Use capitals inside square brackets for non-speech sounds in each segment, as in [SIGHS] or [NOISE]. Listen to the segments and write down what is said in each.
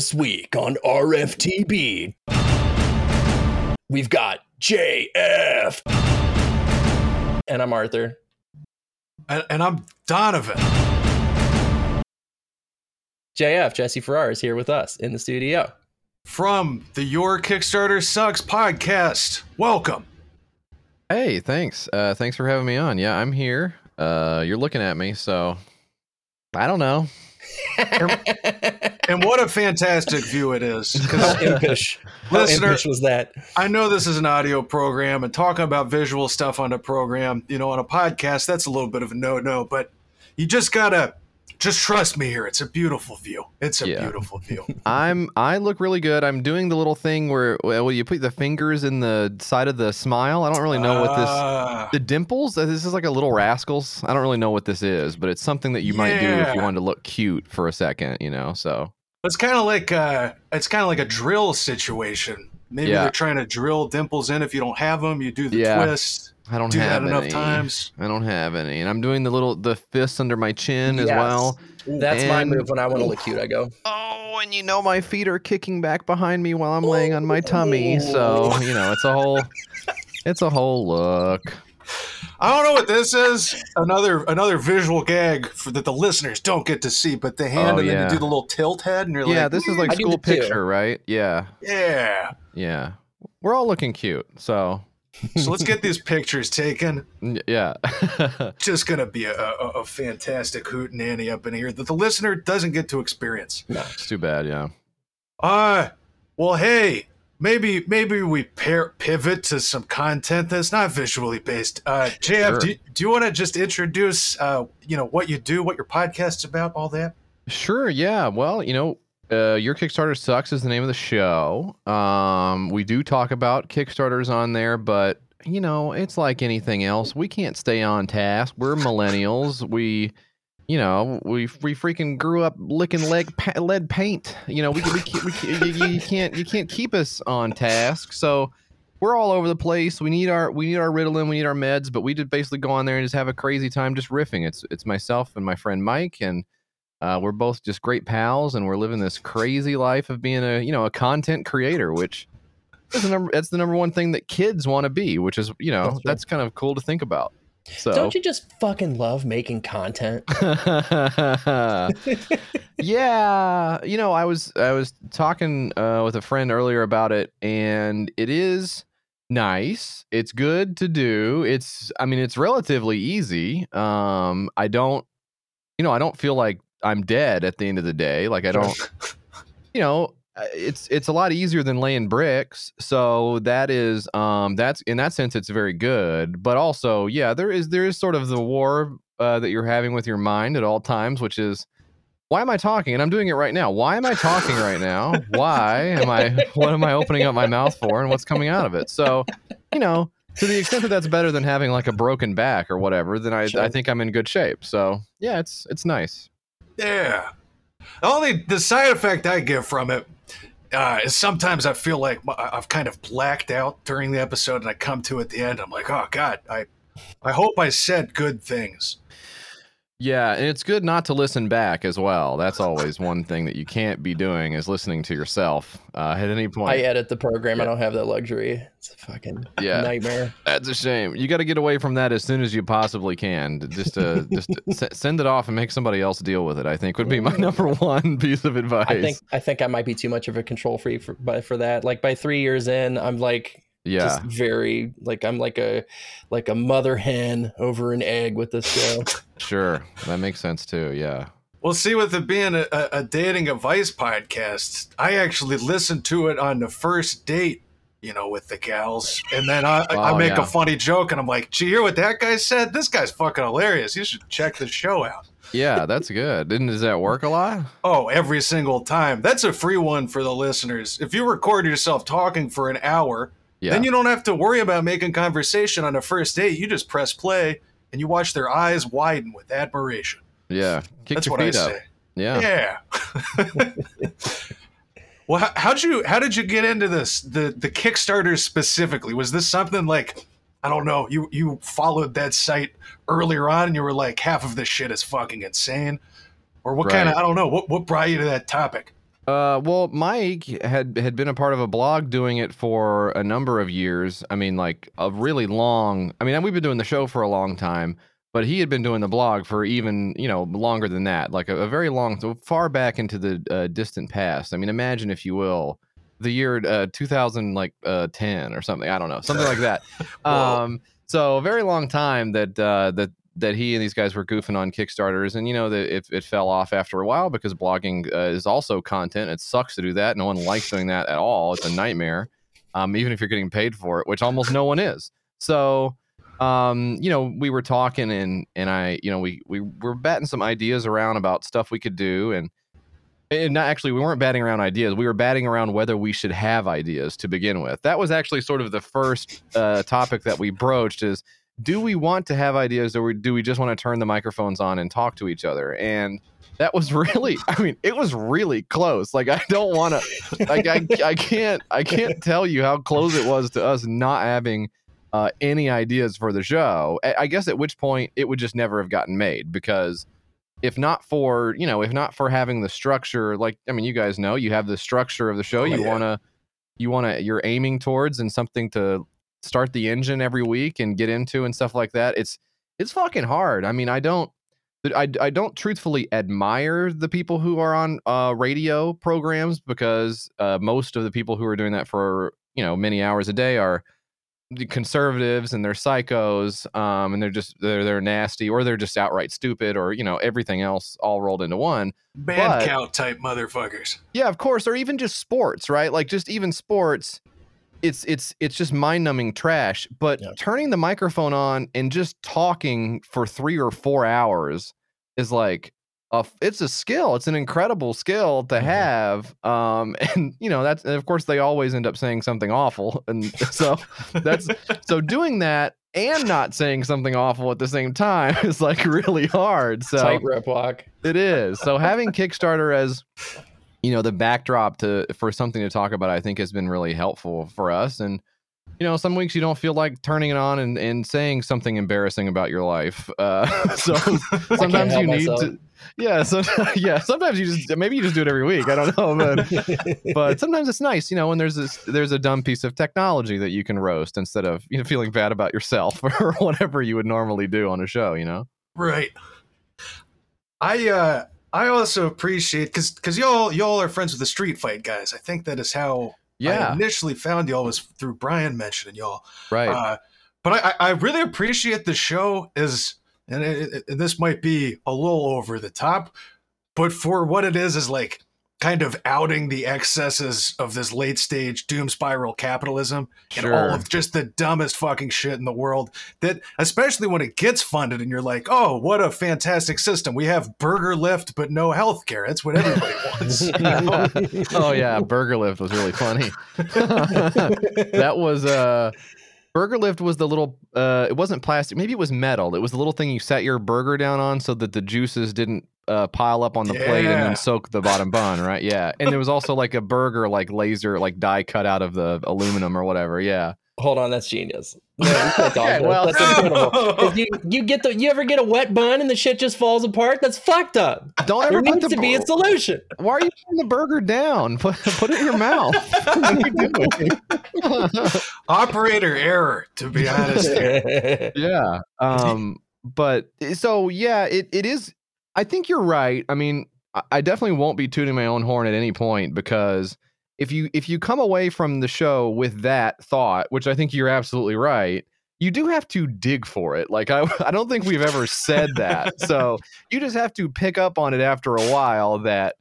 This week on RFTB, we've got JF. And I'm Arthur. And, and I'm Donovan. JF, Jesse Farrar, is here with us in the studio. From the Your Kickstarter Sucks podcast. Welcome. Hey, thanks. Uh, thanks for having me on. Yeah, I'm here. Uh, you're looking at me, so I don't know. And what a fantastic view it is. [LAUGHS] How impish. How Listener- impish was that? I know this is an audio program and talking about visual stuff on a program, you know, on a podcast, that's a little bit of a no no, but you just gotta just trust me here. It's a beautiful view. It's a Yeah. beautiful view. [LAUGHS] I'm I look really good. I'm doing the little thing where well, you put the fingers in the side of the smile. I don't really know what this Ah, the dimples. uh, This is like a little rascals. I don't really know what this is, but it's something that you might do if you Yeah. wanted to look cute for a second, you know. So it's kind of like uh, it's kind of like a drill situation. Maybe Yeah. they're trying to drill dimples in. If you don't have them, you do the Yeah. twist. I don't Do that have enough any. times. I don't have any, and I'm doing the little the fists under my chin as well. That's my move when I want to look cute. I go, Oh, and you know my feet are kicking back behind me while I'm laying on my tummy. So, [LAUGHS] you know, it's a whole it's a whole look. I don't know what this is. Another another visual gag for that the listeners don't get to see, but the oh, hand Oh, and then you do the little tilt head, and you're Yeah, like, this is like I do school the two. picture, right? Yeah. yeah. Yeah. We're all looking cute. So, So let's get these pictures taken. yeah. [LAUGHS] Just gonna be a, a, a fantastic hoot nanny up in here that the listener doesn't get to experience. no. it's too bad, yeah. Uh well, hey, maybe maybe we pair, pivot to some content that's not visually based. Uh, JF, Sure. do, you- do you want to just introduce, uh, you know, what you do, what your podcast's about, all that? Sure, yeah. Well, you know, uh, Your Kickstarter Sucks is the name of the show. Um, we do talk about Kickstarters on there, but you know, it's like anything else. We can't stay on task. We're millennials. [LAUGHS] We, you know, we we freaking grew up licking lead, pa- lead paint. You know, we we, we, we you, you can't you can't keep us on task. So we're all over the place. We need our we need our Ritalin, we need our meds, but we just basically go on there and just have a crazy time just riffing. It's it's myself and my friend Mike and uh, we're both just great pals, and we're living this crazy life of being a you know a content creator, which is the number. That's the number one thing that kids want to be, which is you know That's that's, kind of cool to think about. So Don't you just fucking love making content? [LAUGHS] [LAUGHS] yeah, you know, I was I was talking uh, with a friend earlier about it, and it is nice. It's good to do. It's I mean, it's relatively easy. Um, I don't, you know, I don't feel like I'm dead at the end of the day. Like I don't, [LAUGHS] you know. It's it's a lot easier than laying bricks, so that is um that's in that sense it's very good. But also, yeah, there is there is sort of the war uh, that you're having with your mind at all times, which is why am I talking? And I'm doing it right now. Why am I talking right now? Why am I? [LAUGHS] What am I opening up my mouth for? And what's coming out of it? So, you know, to the extent that that's better than having like a broken back or whatever, then I, Sure. I think I'm in good shape. So, yeah, it's it's nice. Yeah. The only the side effect I get from it uh, is sometimes I feel like I've kind of blacked out during the episode, and I come to at the end. I'm like, oh god, I, I hope I said good things. Yeah, and it's good not to listen back as well. That's always one thing that you can't be doing is listening to yourself uh, at any point. I edit the program. I don't have that luxury. It's a fucking Yeah. nightmare. [LAUGHS] That's a shame. You got to get away from that as soon as you possibly can. Just to [LAUGHS] just to s- send it off and make somebody else deal with it. I think would be my [LAUGHS] number one piece of advice. I think I think I might be too much of a control freak for for that. Like by three years in, I'm like yeah, just very like I'm like a like a mother hen over an egg with this show. [LAUGHS] sure, that makes sense too. Yeah. Well, see, with it being a, a, a dating advice podcast, I actually listened to it on the first date, you know, with the gals, and then I, I Oh, make yeah. a funny joke, and I'm like, "Gee, you hear what that guy said? This guy's fucking hilarious. You should check the show out." Yeah, that's good. Didn't does that work a lot? Oh, every single time. That's a free one for the listeners. If you record yourself talking for an hour, Yeah. then you don't have to worry about making conversation on a first date. You just press play and you watch their eyes widen with admiration. yeah. Kick That's what I up. say. Yeah. Yeah. [LAUGHS] well, how, how'd you how did you get into this? The the Kickstarter specifically was this something like I don't know you you followed that site earlier on and you were like half of this shit is fucking insane, or what kind of I don't know what what brought you to that topic? Uh, well, Mike had had been a part of a blog doing it for a number of years. I mean, like a really long. I mean, we've been doing the show for a long time, but he had been doing the blog for even you know longer than that, like a, a very long, so far back into the uh, distant past. I mean, imagine if you will, the year uh, 2000, like uh, 10 or something. I don't know, something like that. [LAUGHS] Um, so a very long time that uh, that that he and these guys were goofing on Kickstarters, and you know that it, it fell off after a while because blogging uh, is also content. It sucks to do that. No one likes doing that at all. It's a nightmare, um, even if you're getting paid for it, which almost no one is. So, um, you know, we were talking, and and I, you know, we we were batting some ideas around about stuff we could do, and and not actually we weren't batting around ideas we were batting around whether we should have ideas to begin with that was actually sort of the first uh, topic that we broached is do we want to have ideas or do we just want to turn the microphones on and talk to each other? And that was [LAUGHS] really i mean it was really close. Like i don't want to like I, [LAUGHS] I can't i can't tell you how close it was to us not having uh, any ideas for the show. I, guess at which point it would just never have gotten made because if not for you know if not for having the structure like i mean you guys know you have the structure of the show Oh, you yeah. want to you want to you're aiming towards and something to start the engine every week and get into and stuff like that it's it's fucking hard i mean i don't I, I don't truthfully admire the people who are on uh, radio programs because uh, most of the people who are doing that for you know many hours a day are the conservatives and they're psychos um, and they're just they're they're nasty or they're just outright stupid or you know everything else all rolled into one Band But- count type motherfuckers. yeah of course or even just sports right like just even sports it's it's it's just mind-numbing trash but Yeah. turning the microphone on and just talking for three or four hours is like a, it's a skill it's an incredible skill to Mhm. have um [LAUGHS] and you know that's and of course they always end up saying something awful and [LAUGHS] so that's so doing that and not saying something awful at the same time [LAUGHS] is like really hard so Tightrope walk. it is. So having Kickstarter as you know the backdrop to for something to talk about, I think has been really helpful for us. And you know, some weeks you don't feel like turning it on and, and saying something embarrassing about your life. Uh, [LAUGHS] so [LAUGHS] sometimes you need myself. to. Yeah, so [LAUGHS] yeah. Sometimes you just maybe you just do it every week. I don't know, but but sometimes it's nice, you know, when there's this there's a dumb piece of technology that you can roast instead of you know feeling bad about yourself or whatever you would normally do on a show. You know. Right. I uh I also appreciate because because y'all y'all are friends with the Street Fight guys. I think that is how I Yeah. initially found y'all was through Brian mentioning y'all. Right. Uh, but I, I I really appreciate the show is and it, it- and this might be a little over the top, but for what it is is like kind of outing the excesses of this late stage doom spiral capitalism and all of just the dumbest fucking shit in the world that especially when it gets funded and you're like oh what a fantastic system we have burger lift but no health care that's what everybody [LAUGHS] wants you [LAUGHS] know? oh yeah, Burger Lift was really funny. [LAUGHS] that was uh Burger Lift was the little uh it wasn't plastic, maybe it was metal. It was the little thing you set your burger down on so that the juices didn't uh, pile up on the plate and then soak the bottom bun, right? Yeah. And there was also like a burger like laser like die cut out of the aluminum or whatever. Yeah. Hold on, that's genius. [LAUGHS] No, you Okay, well- that's incredible. [LAUGHS] 'Cause You, you get the you ever get a wet bun and the shit just falls apart? That's fucked up. Don't There ever put needs the to be a solution. Why are you putting the burger down? [LAUGHS] Put, put it in your mouth. You operator error to be honest yeah um but so yeah it, it is i think you're right i mean I- i definitely won't be tooting my own horn at any point because if you if you come away from the show with that thought which i think you're absolutely right you do have to dig for it. Like i [LAUGHS] i don't think we've ever said that. So [LAUGHS] you just have to pick up on it after a while that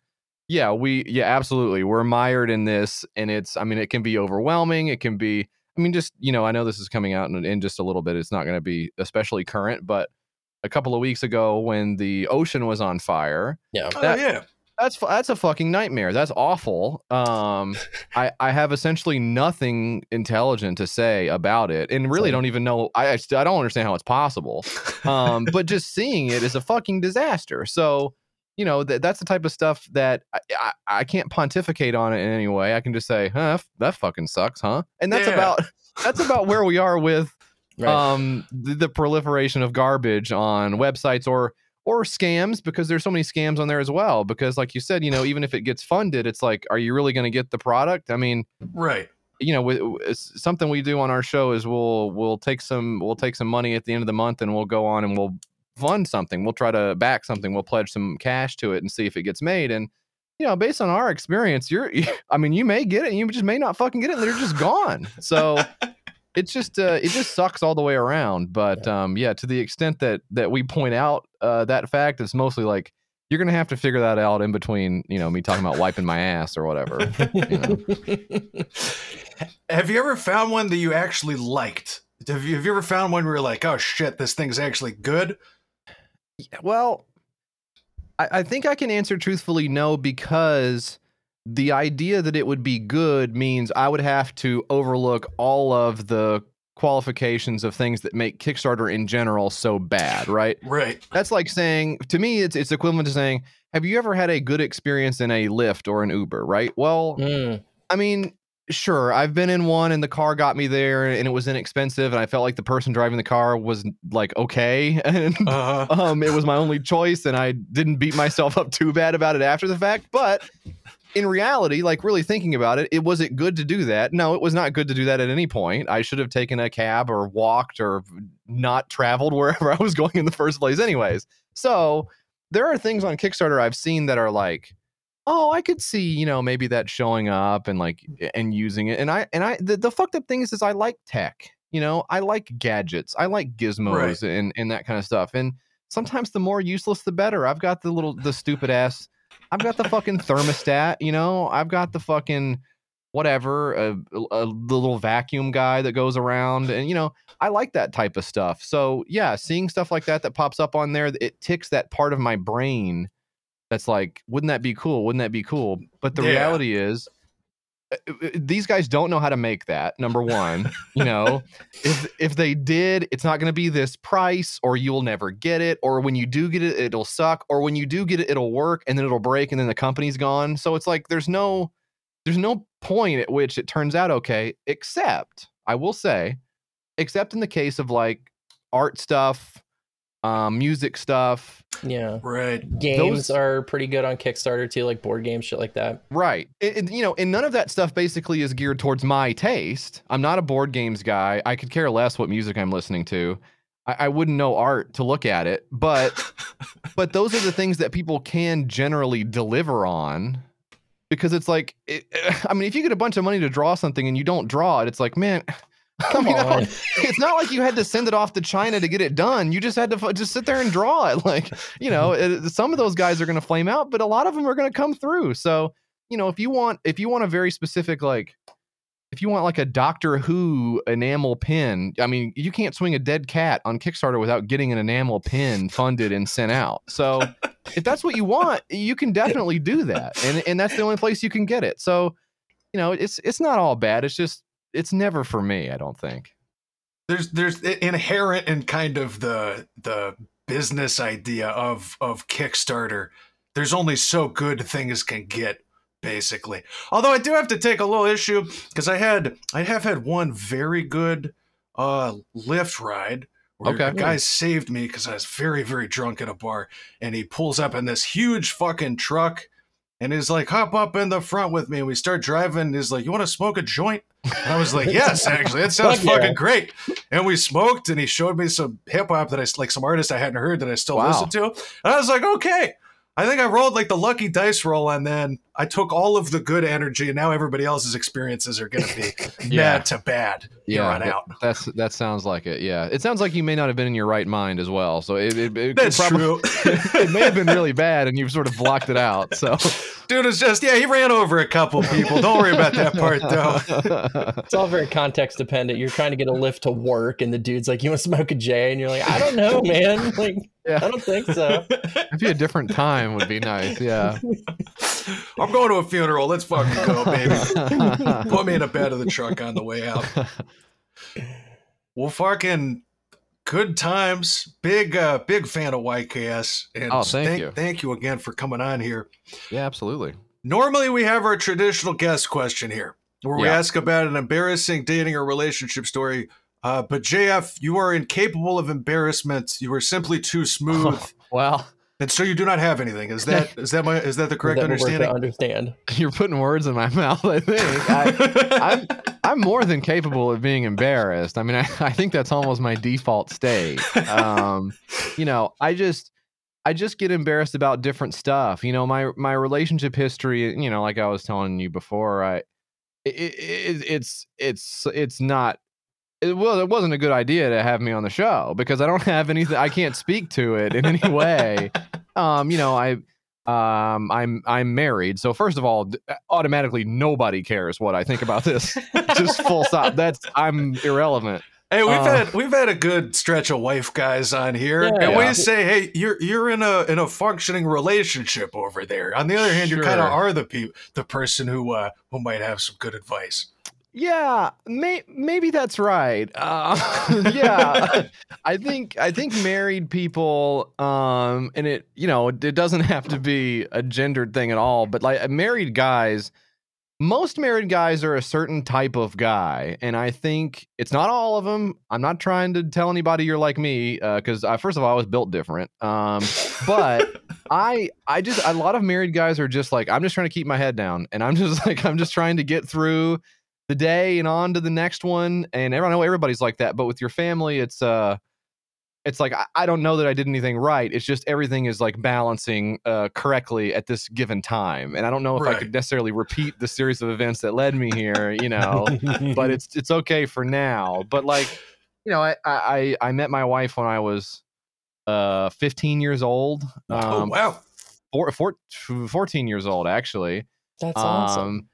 yeah we yeah absolutely we're mired in this and it's i mean it can be overwhelming it can be i mean just you know i know this is coming out in, in just a little bit it's not going to be especially current but a couple of weeks ago when the ocean was on fire yeah. oh That- yeah that's that's a fucking nightmare. That's awful. Um [LAUGHS] i i have essentially nothing intelligent to say about it and really don't even know i I, I don't understand how it's possible. Um but just [LAUGHS] seeing it is a fucking disaster. So you know th- that's the type of stuff that I, I, I can't pontificate on it in any way. I can just say huh f- that fucking sucks huh? And that's Yeah. about that's about where we are with [LAUGHS] Right. um the, the proliferation of garbage on websites or or scams because there's so many scams on there as well. Because like you said, you know, even if it gets funded, it's like, are you really going to get the product? I mean, Right. you know, with, it's something we do on our show is we'll we'll take some we'll take some money at the end of the month and we'll go on and we'll fund something. We'll try to back something. We'll pledge some cash to it and see if it gets made. And you know, based on our experience, you're [LAUGHS] I mean, you may get it, and you just may not fucking get it, and they're just gone. So [LAUGHS] it's just uh, it just sucks all the way around. But um, yeah, to the extent that that we point out uh, that fact, it's mostly like you're gonna have to figure that out in between, you know, me talking about wiping my ass or whatever. You know? [LAUGHS] Have you ever found one that you actually liked? Have you, have you ever found one where you're like, oh shit, this thing's actually good? Well, I, I think I can answer truthfully no because the idea that it would be good means I would have to overlook all of the qualifications of things that make Kickstarter in general so bad, right? Right. That's like saying to me it's it's equivalent to saying, have you ever had a good experience in a Lyft or an Uber, right? Well, Mm, I mean, sure, I've been in one and the car got me there and it was inexpensive and I felt like the person driving the car was like okay [LAUGHS] and Uh, um it was my only choice and I didn't beat myself up too bad about it after the fact, but in reality, like really thinking about it, it was it good to do that? No, it was not good to do that at any point. I should have taken a cab or walked or not traveled [LAUGHS] wherever I was going in the first place anyways. So, there are things on Kickstarter I've seen that are like oh i could see you know maybe that showing up and like and using it and i and i the, the fucked up thing is is i like tech you know i like gadgets i like gizmos and and that kind of stuff and sometimes the more useless the better i've got the little the stupid ass i've got the fucking thermostat you know i've got the fucking whatever a, a little vacuum guy that goes around and you know i like that type of stuff so yeah seeing stuff like that that pops up on there it ticks that part of my brain that's like, wouldn't that be cool? Wouldn't that be cool? But the Yeah. reality is, Uh, uh, uh, these guys don't know how to make that. Number one, you know, [LAUGHS] if if they did, it's not going to be this price, or you'll never get it, or when you do get it, it'll suck, or when you do get it, it'll work and then it'll break and then the company's gone. So it's like there's no there's no point at which it turns out okay, except I will say, except in the case of like art stuff, um, music stuff, yeah. right. Games Those- are pretty good on Kickstarter too, like board games, shit like that. Right. And, and, you know, and none of that stuff basically is geared towards my taste. I'm not a board games guy. I could care less what music I'm listening to. I, I wouldn't know art to look at it, but [LAUGHS] but those are the things that people can generally deliver on because it's like it, [LAUGHS] I mean, if you get a bunch of money to draw something and you don't draw it, it's like, man, [LAUGHS] Come you know, on. it's not like you had to send it off to China to get it done. You just had to fu- just sit there and draw it. [LAUGHS] Like, you know, it, some of those guys are going to flame out, but a lot of them are going to come through. So, you know, if you want, if you want a very specific, like, if you want like a Doctor Who enamel pin, I mean, you can't swing a dead cat on Kickstarter without getting an enamel pin funded and sent out. So, if that's what you want, you can definitely do that, and and that's the only place you can get it. So, you know, it's it's not all bad. It's just it's never for me. I don't think. there's there's inherent in kind of the the business idea of of Kickstarter. There's only so good things can get, basically. Although I do have to take a little issue because I had I have had one very good uh Lyft ride where Okay. a guy saved me because I was very very drunk at a bar, and he pulls up in this huge fucking truck. And he's like, hop up in the front with me. And we start driving. He's like, you want to smoke a joint? And I was like, [LAUGHS] yes, actually, that sounds yeah. fucking great. And we smoked, and he showed me some hip hop that I like, some artists I hadn't heard that I still Wow. listen to. And I was like, okay. I think I rolled like the lucky dice roll, and then I took all of the good energy, and now everybody else's experiences are going to be [LAUGHS] Yeah. bad to bad here on that- out. That's that sounds like it. Yeah, it sounds like you may not have been in your right mind as well. So it, it, it That's probably, true. [LAUGHS] it may have been really bad, and you've sort of blocked it out. So [LAUGHS] Dude is just, yeah, he ran over a couple people. Don't worry about that part, though. [LAUGHS] It's all very context dependent. You're trying to get a lift to work, and the dude's like, "You want to smoke a J?" And you're like, "I don't know, [LAUGHS] man. Like, Yeah. I don't think so." Maybe a different time would be nice. Yeah. [LAUGHS] I'm going to a funeral. Let's fucking go, baby. Put me in the bed of the truck on the way out. Well, fucking good times. Big, uh, big fan of YKS. And Oh, thank you. Thank you again for coming on here. yeah, absolutely. Normally, we have our traditional guest question here, where we ask about an embarrassing dating or relationship story. Uh, but JF, you are incapable of embarrassment. You are simply too [LAUGHS] smooth. Well, And so you do not have anything. Is that is that my is that the Is correct that what understanding? understand. [LAUGHS] You're putting words in my [LAUGHS] mouth. I think I, I'm I'm more than capable of being embarrassed. I mean, I, I think that's almost my default state. Um, you know, I just I just get embarrassed about different stuff. You know, my my relationship history. You know, like I was telling you before, I it, it, it's it's it's not. It, well, it wasn't a good idea to have me on the show because I don't [LAUGHS] have anything. I can't speak to it in any way. Um, you know, I um, I'm I'm married, so first of all, automatically nobody cares what I think about this. [LAUGHS] Just full stop. That's I'm irrelevant. Hey, we've Uh, had we've had a good stretch of wife guys on here, Yeah. and we say, hey, you're you're in a in a functioning relationship over there. On the other hand, you Sure. kind of are the pe- the person who uh, who might have some good advice. Yeah, may, maybe that's right. Uh, [LAUGHS] yeah, [LAUGHS] I think I think married people, um, and it you know it doesn't have to be a gendered thing at all, but like married guys, most married guys are a certain type of guy, and I think it's not all of them. I'm not trying to tell anybody you're like me, because I first of all I was built different, um, but [LAUGHS] I I just a lot of married guys are just like I'm just trying to keep my head down, and I'm just like I'm just trying to get through the day and on to the next one. And I know everybody's like that, but with your family, it's uh, it's like I, I don't know that I did anything right. It's just everything is like balancing uh correctly at this given time, and I don't know if I could necessarily repeat the series of events that led me here, you know. but [LAUGHS] it's it's okay for now. But like, you know, I I I I met my wife when I was uh 15 years old. oh Um, wow! four, four, 14 years old actually. That's awesome. Um,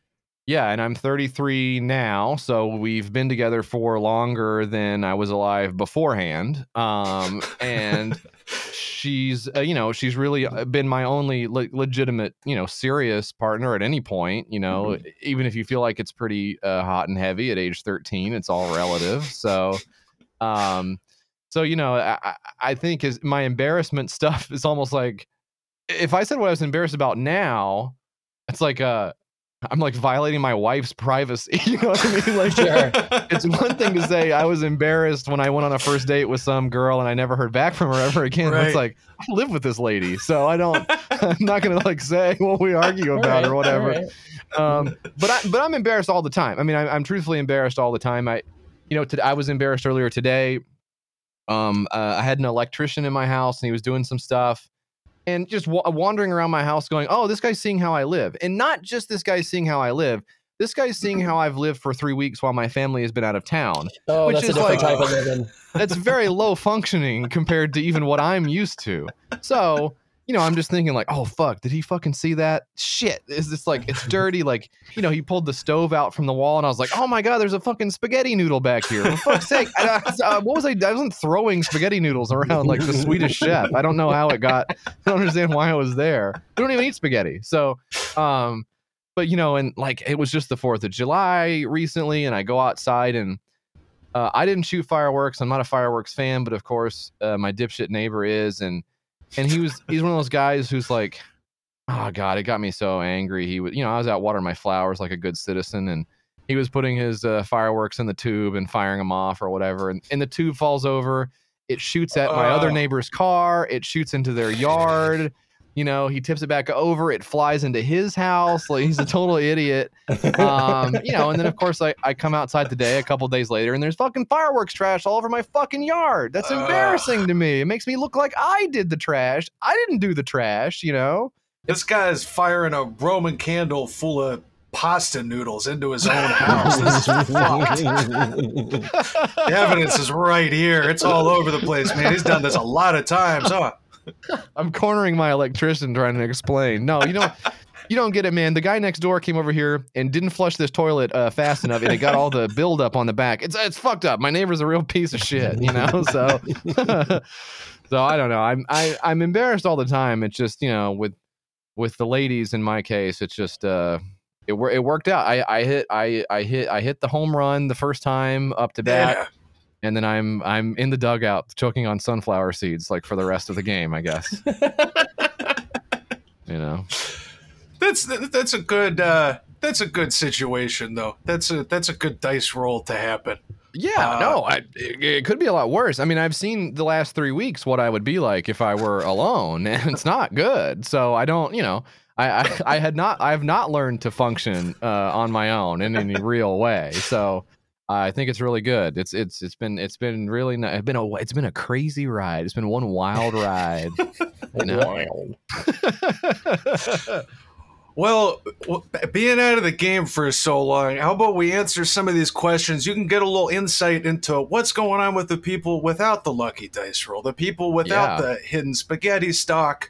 yeah, and I'm 33 now, so we've been together for longer than I was alive beforehand. Um, [LAUGHS] and she's, uh, you know, she's really uh, been my only le- legitimate, you know, serious partner at any point. You know, even if you feel like it's pretty uh, hot and heavy at age 13, it's all relative. So, um, so you know, I, I- I think is my embarrassment [LAUGHS] stuff is almost like if I said what I was embarrassed about now, it's like uh I'm like violating my wife's privacy. [LAUGHS] You know what I mean? Like Sure. it's one thing to say I was embarrassed when I went on a first date with some girl and I never heard back from her ever again. But It's like I live with this lady, so I don't. [LAUGHS] I'm not gonna like say what we argue about right, or whatever. right. Um, but I but I'm embarrassed all the time. I mean, I'm, I'm truthfully embarrassed all the time. I, you know, to, I was embarrassed earlier today. Um, uh, I had an electrician in my house and he was doing some stuff, and just wa- wandering around my house, going, "Oh, this guy's seeing how I live," and not just this guy's seeing how I live. This guy's seeing mm-hmm. how I've lived for three weeks while my family has been out of town. Oh, Which that's a is different like- type of living. [LAUGHS] That's very low functioning compared to even what I'm used to. So, you know, I'm just thinking like, oh fuck, did he fucking see that? Shit, is this like it's dirty? Like, you know, he pulled the stove out from the wall, and I was like, oh my god, there's a fucking spaghetti noodle back here. For fuck's sake, I, I- uh, what was I? I wasn't throwing spaghetti noodles around like the Swedish chef. I don't know how it got. I don't understand why it was there. We don't even eat spaghetti. So, um, but you know, and like it was just the Fourth of July recently, and I go outside and. Uh, I didn't shoot fireworks. I'm not a fireworks fan, but of course, uh, my dipshit neighbor is, and and he was he's one of those guys who's like, oh god, it got me so angry. He was, you know, I was out watering my flowers like a good citizen, and he was putting his uh, fireworks in the tube and firing them off or whatever, and, and the tube falls over. It shoots at my other Oh. neighbor's car. It shoots into their yard. You know, he tips it back over. It flies into his house. Like he's a total idiot um, you know, and then of course I, I come outside today a couple days later and there's fucking fireworks trash all over my fucking yard. That's embarrassing to me. It makes me look like I did the trash. I didn't do the trash, you know? This guy's firing a Roman candle full of pasta noodles into his own house. This is fucked. [LAUGHS] The evidence is right here. It's all over the place, man. He's done this a lot of times. Oh, [LAUGHS] I'm cornering my electrician trying to explain. No, you don't [LAUGHS] you don't get it, man. The guy next door came over here and didn't flush this toilet uh, fast enough, and it got all the buildup on the back. It's it's fucked up. My neighbor's a real piece of shit, you know. [LAUGHS] So, so I don't know. I'm I, I'm embarrassed all the time. It's just you know with with the ladies in my case, it's just uh it it worked out. I I hit I I hit I hit the home run the first time up to bat, yeah. And then I'm I'm in the dugout choking on sunflower seeds like for the rest of the game. I guess [LAUGHS] you know. That's that's a good uh, that's a good situation though. That's a that's a good dice roll to happen. Yeah, Uh, no, I, it, it could be a lot worse. I mean, I've seen the last three weeks what I would be like if I were alone, [LAUGHS] and it's not good. So I don't, you know, I I, I had not, I have not learned to function uh, on my own in any real way. So I think it's really good. It's it's it's been it's been really ni- it's been a it's been a crazy ride. It's been one wild ride. [LAUGHS] You know? Wild. [LAUGHS] Well, being out of the game for so long, how about we answer some of these questions? You can get a little insight into what's going on with the people without the lucky dice roll, the people without Yeah. the hidden spaghetti stock.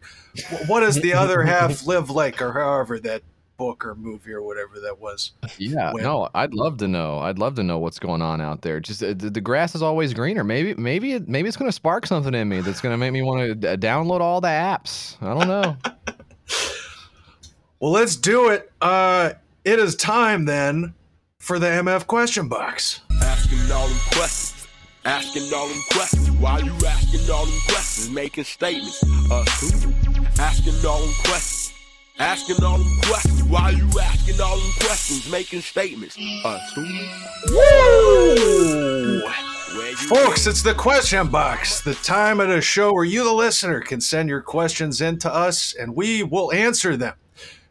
What does the other half [LAUGHS] live like, or however that book or movie or whatever that was? Yeah, when- no, I'd love to know. I'd love to know what's going on out there. Just uh, the, the grass is always greener. Maybe, maybe, it, maybe it's going to spark something in me that's going to make me want to download all the apps. I don't know. [LAUGHS] Well, let's do it. Uh, it is time then for the MF question box. Asking all them questions. Asking all them questions. Why you asking all them questions? Making statements. Us who? Asking all them questions. Asking all them questions. Why you asking all them questions? Making statements. Folks, it's the question box, the time of the show where you, the listener, can send your questions in to us and we will answer them.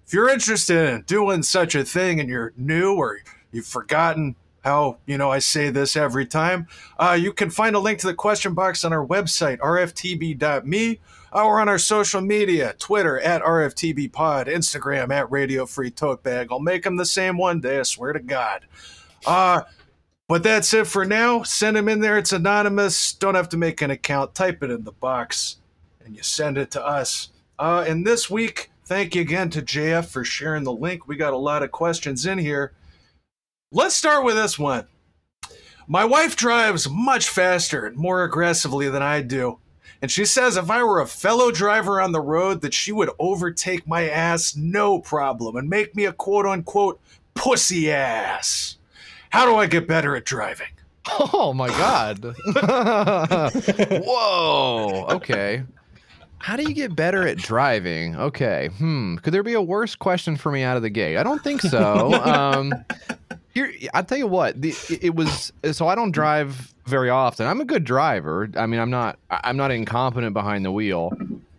If you're interested in doing such a thing and you're new or you've forgotten how, you know, I say this every time, uh, you can find a link to the question box on our website, rftb.me, or on our social media, Twitter at rftbpod, Instagram at Radio Free Tote Bag. I'll make them the same one day, I swear to God. Uh, but that's it for now. Send them in there. It's anonymous. Don't have to make an account. Type it in the box and you send it to us. Uh, and this week, thank you again to JF for sharing the link. We got a lot of questions in here. Let's start with this one. My wife drives much faster and more aggressively than I do. And she says if I were a fellow driver on the road, that she would overtake my ass no problem and make me a quote unquote pussy ass. How do I get better at driving? Oh my god. [LAUGHS] Whoa. Okay. How do you get better at driving? Okay. Hmm. Could there be a worse question for me out of the gate? I don't think so. [LAUGHS] um, here, I'll tell you what. The, it- was so I don't drive very often. I'm a good driver. I mean, I'm not. I'm not incompetent behind the wheel.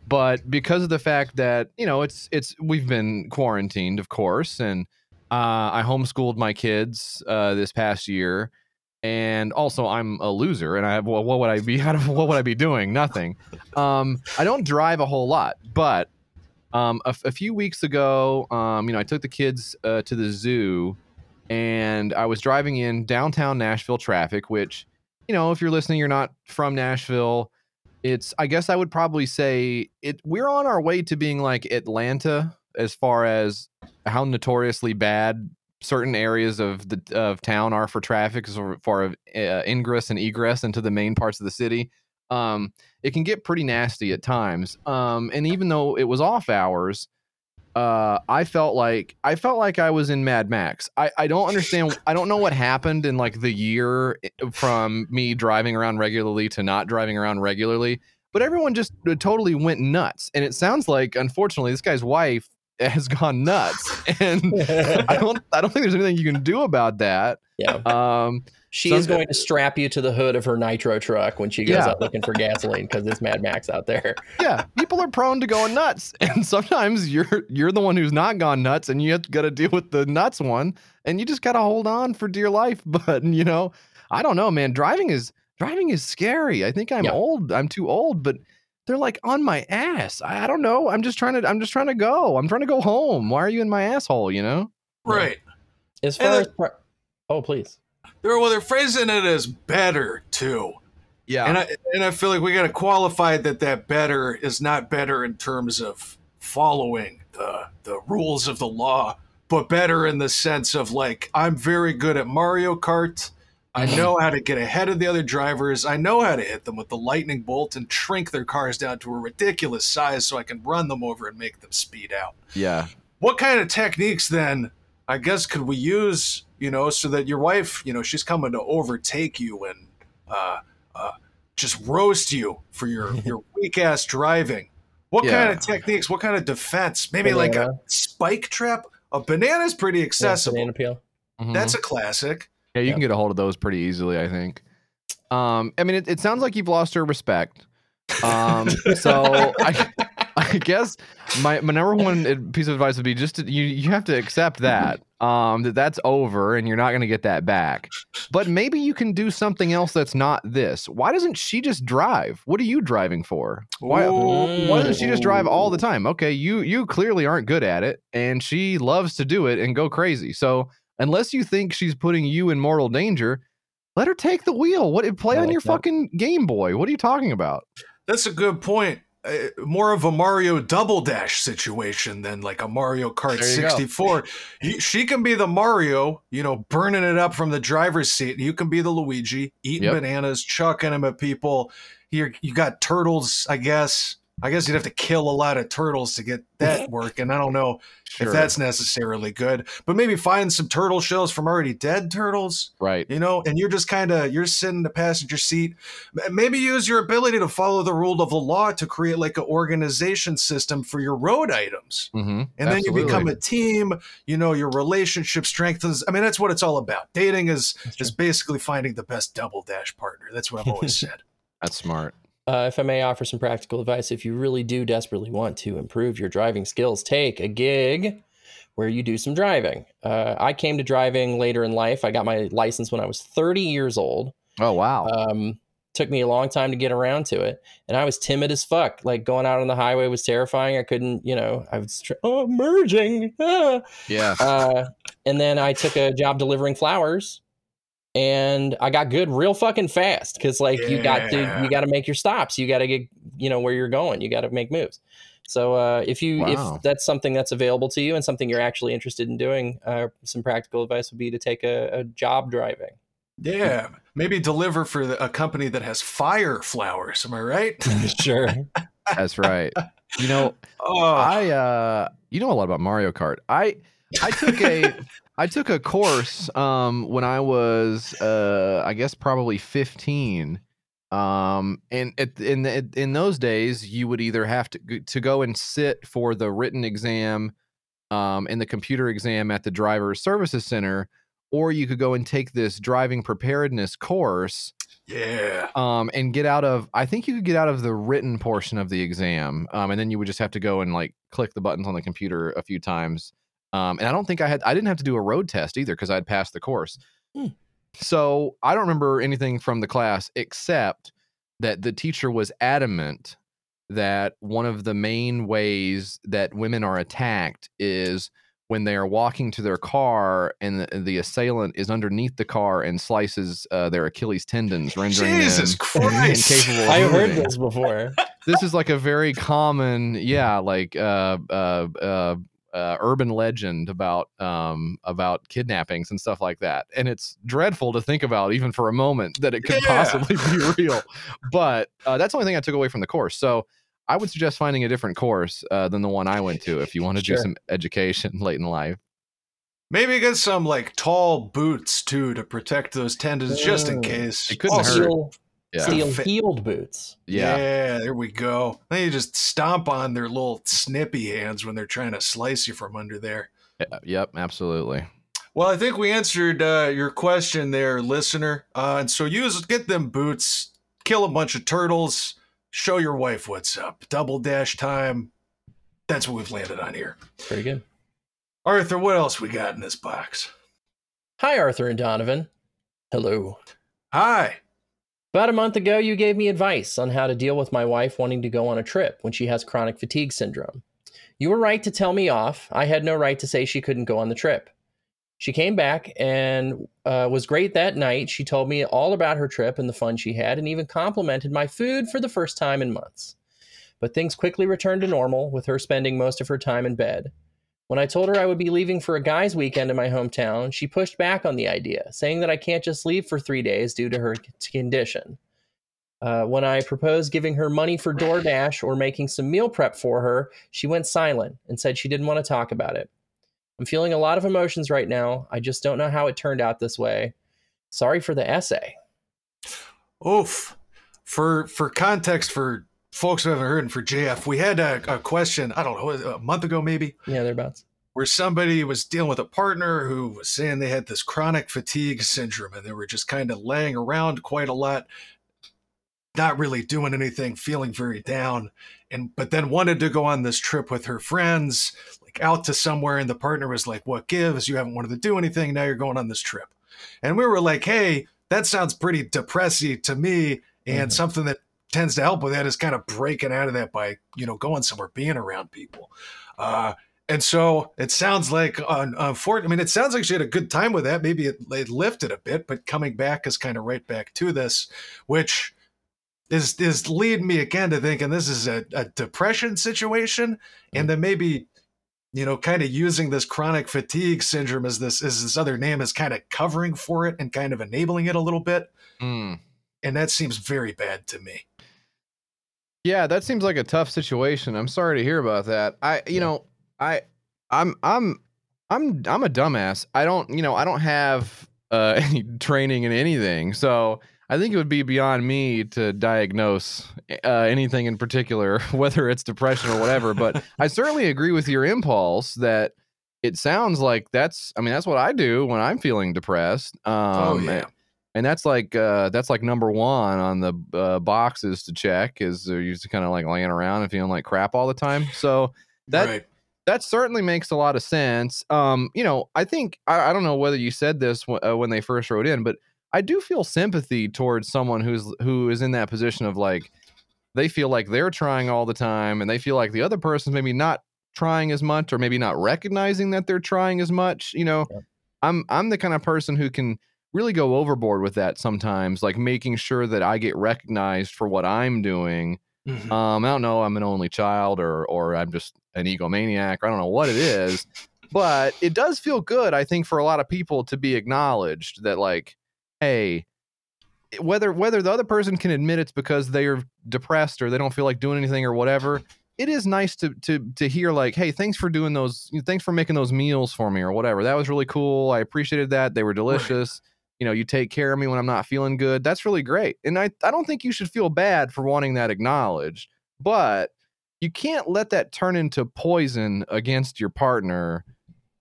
But because of the fact that you know it's it's we've been quarantined, of course, and uh, I homeschooled my kids uh, this past year, and also I'm a loser, and I have well, what would I be? [LAUGHS] Of what would I be doing? Nothing. Um, I don't drive a whole lot, but um, a, a few weeks ago, um, you know, I took the kids uh, to the zoo, and I was driving in downtown Nashville traffic, which, you know, if you're listening, you're not from Nashville. It's I guess I would probably say it. We're on our way to being like Atlanta as far as how notoriously bad certain areas of the of town are for traffic as far as uh, ingress and egress into the main parts of the city. Um, it can get pretty nasty at times. Um, and even though it was off hours, uh, I felt like I felt like I was in Mad Max. I, I don't understand. I don't know what happened in like the year from me driving around regularly to not driving around regularly. But everyone just uh, totally went nuts, and it sounds like, unfortunately, this guy's wife [LAUGHS] has gone nuts, and [LAUGHS] I don't I don't think there's anything you can do about that. Yeah. Um, She Some- is going to strap you to the hood of her nitro truck when she goes Yeah. out looking for gasoline because it's Mad Max out there. [LAUGHS] yeah, people are prone to going nuts, [LAUGHS] and sometimes you're you're the one who's not gone nuts, and you have got to deal with the nuts one, and you just got to hold on for dear life. [LAUGHS] But you know, I don't know, man. Driving is driving is scary. I think I'm Yeah. old. I'm too old, but they're like on my ass. I, I don't know. I'm just trying to. I'm just trying to go. I'm trying to go home. Why are you in my asshole? You know? Right. As far the- as par- oh please, They're well, they're phrasing it as better too. Yeah. And I and I feel like we got to qualify that that better is not better in terms of following the the rules of the law, but better in the sense of like I'm very good at Mario Kart. I mm-hmm. know how to get ahead of the other drivers. I know how to hit them with the lightning bolt and shrink their cars down to a ridiculous size so I can run them over and make them speed out. yeah. What kind of techniques then, I guess, could we use, you know, so that your wife, you know, she's coming to overtake you and uh, uh, just roast you for your, [LAUGHS] your weak ass driving? What kind of techniques? What kind of defense? Maybe like a spike trap? a banana's pretty Yeah, accessible. banana peel. Mhm. That's a classic. Yeah, you Yeah. can get a hold of those pretty easily, I think. Um, I mean, it, it sounds like you've lost her respect. Um, [LAUGHS] so I, [LAUGHS] I guess my my number one piece of advice would be just to, you you have to accept that um that that's over and you're not going to get that back. But maybe you can do something else that's not this. Why doesn't she just drive? What are you driving for? Why why doesn't she just drive all the time? Okay, you you clearly aren't good at it, and she loves to do it and go crazy. So unless you think she's putting you in mortal danger, let her take the wheel. What play I on your that. fucking Game Boy? What are you talking about? That's a good point. Uh, more of a Mario Double Dash situation than like a Mario Kart There you go. 64. You- she can be the Mario, you know, burning it up from the driver's seat. You can be the Luigi, eating Yep. bananas, chucking them at people. Here, you got turtles, I guess. I guess you'd have to kill a lot of turtles to get that [LAUGHS] working. I don't know Sure. if that's necessarily good, but maybe find some turtle shells from already dead turtles right. you know and you're just kind of you're sitting in the passenger seat maybe use your ability to follow the rule of the law to create like an organization system for your road items Mm-hmm. and then you become a team you know your relationship strengthens i mean that's what it's all about dating is That's is basically finding the best double dash partner that's what i've always [LAUGHS] said That's smart. Uh, if I may offer some practical advice, if you really do desperately want to improve your driving skills, take a gig where you do some driving. Uh, I came to driving later in life. I got my license when I was 30 years old. Oh wow. Um, took me a long time to get around to it, and I was timid as fuck. Like going out on the highway was terrifying. I couldn't, you know, I was oh merging. ah. [LAUGHS] yeah. Uh, and then I took a job delivering flowers, and I got good real fucking fast because like you got to you got to make your stops. You got to get you know where you're going. You got to make moves. So uh, if you Wow. if that's something that's available to you and something you're actually interested in doing, uh, some practical advice would be to take a, a job driving. yeah maybe deliver for the, a company that has fire flowers am i right [LAUGHS] sure. That's right. You know, [LAUGHS] oh I uh you know a lot about Mario Kart. I I took a [LAUGHS] I took a course um when I was uh I guess probably 15. Um and it, in the, in those days you would either have to to go and sit for the written exam um and the computer exam at the driver services center or you could go and take this driving preparedness course yeah um, and get out of I think you could get out of the written portion of the exam, um, and then you would just have to go and like click the buttons on the computer a few times. Um, and I don't think I had I didn't have to do a road test either because I'd passed the course. Hmm. So I don't remember anything from the class except that the teacher was adamant that one of the main ways that women are attacked is when they are walking to their car and the, the assailant is underneath the car and slices uh, their Achilles tendons, rendering jesus them christ incapable of I've heard this before. This is like a very common, yeah, like uh, uh, uh, urban legend about um, about kidnappings and stuff like that, and it's dreadful to think about, even for a moment, that it could Yeah. possibly be real. But uh, that's the only thing I took away from the course. So I would suggest finding a different course uh, than the one I went to if you want to Sure. do some education [LAUGHS] late in life. Maybe get some like tall boots too to protect those tendons, just in case. It couldn't hurt. Steel, Yeah, steel Fit. heeled boots. yeah, Yeah, there we go. Then you just stomp on their little snippy hands when they're trying to slice you from under there. Yeah, yep, absolutely. Well, I think we answered uh, your question there, listener. Uh, and so use get them boots, kill a bunch of turtles, show your wife what's up. Double dash time. That's what we've landed on here. Pretty good. Arthur, what else we got in this box? Hi, Arthur and Donovan. Hello. Hi. About a month ago, you gave me advice on how to deal with my wife wanting to go on a trip when she has chronic fatigue syndrome. You were right to tell me off. I had no right to say she couldn't go on the trip. She came back and uh, was great that night. She told me all about her trip and the fun she had, and even complimented my food for the first time in months. But things quickly returned to normal, with her spending most of her time in bed. When I told her I would be leaving for a guy's weekend in my hometown, she pushed back on the idea, saying that I can't just leave for three days due to her condition. Uh, when I proposed giving her money for DoorDash or making some meal prep for her, she went silent and said she didn't want to talk about it. I'm feeling a lot of emotions right now. I just don't know how it turned out this way. Sorry for the essay. Oof. For for context, for folks who haven't heard, and for JF, we had a, a question. I don't know a month ago, maybe. Yeah, thereabouts. where somebody was dealing with a partner who was saying they had this chronic fatigue syndrome and they were just kind of laying around quite a lot, not really doing anything, feeling very down, and but then wanted to go on this trip with her friends, like out to somewhere, and the partner was like, "What gives? You haven't wanted to do anything. Now you're going on this trip," and we were like, "Hey." That sounds pretty depressing to me, and Mhm. something that tends to help with that is kind of breaking out of that by you know going somewhere, being around people. Uh, and so it sounds like, uh, unfortunately, I mean, it sounds like she had a good time with that. Maybe it, it lifted a bit, but coming back is kind of right back to this, which is is leading me again to thinking this is a, a depression situation, and then maybe you know, kind of using this chronic fatigue syndrome as this as this other name is kind of covering for it and kind of enabling it a little bit, Mm. and that seems very bad to me. Yeah, that seems like a tough situation. I'm sorry to hear about that. I, you Yeah. know, I, I'm, I'm, I'm, I'm a dumbass. I don't, you know, I don't have uh, [LAUGHS] any training in anything, so I think it would be beyond me to diagnose uh, anything in particular, [LAUGHS] whether it's depression or whatever. But [LAUGHS] I certainly agree with your impulse that it sounds like that's. I mean, that's what I do when I'm feeling depressed. Um, oh yeah, and that's like uh, that's like number one on the uh, boxes to check is they're just kind of like laying around and feeling like crap all the time. So that right. that certainly makes a lot of sense. Um, you know, I think I, I don't know whether you said this w- uh, when they first wrote in, but I do feel sympathy towards someone who's who is in that position of like they feel like they're trying all the time and they feel like the other person's maybe not trying as much or maybe not recognizing that they're trying as much. You know, Yeah. I'm I'm the kind of person who can really go overboard with that sometimes, like making sure that I get recognized for what I'm doing. Mhm. Um, I don't know, I'm an only child or or I'm just an egomaniac, or I don't know what it is, but it does feel good, I think, for a lot of people to be acknowledged that like, hey, whether whether the other person can admit it's because they're depressed or they don't feel like doing anything or whatever, it is nice to to to hear like, hey, thanks for doing those, thanks for making those meals for me or whatever. That was really cool. I appreciated that. They were delicious. You know, you take care of me when I'm not feeling good. That's really great. And I I don't think you should feel bad for wanting that acknowledged, but you can't let that turn into poison against your partner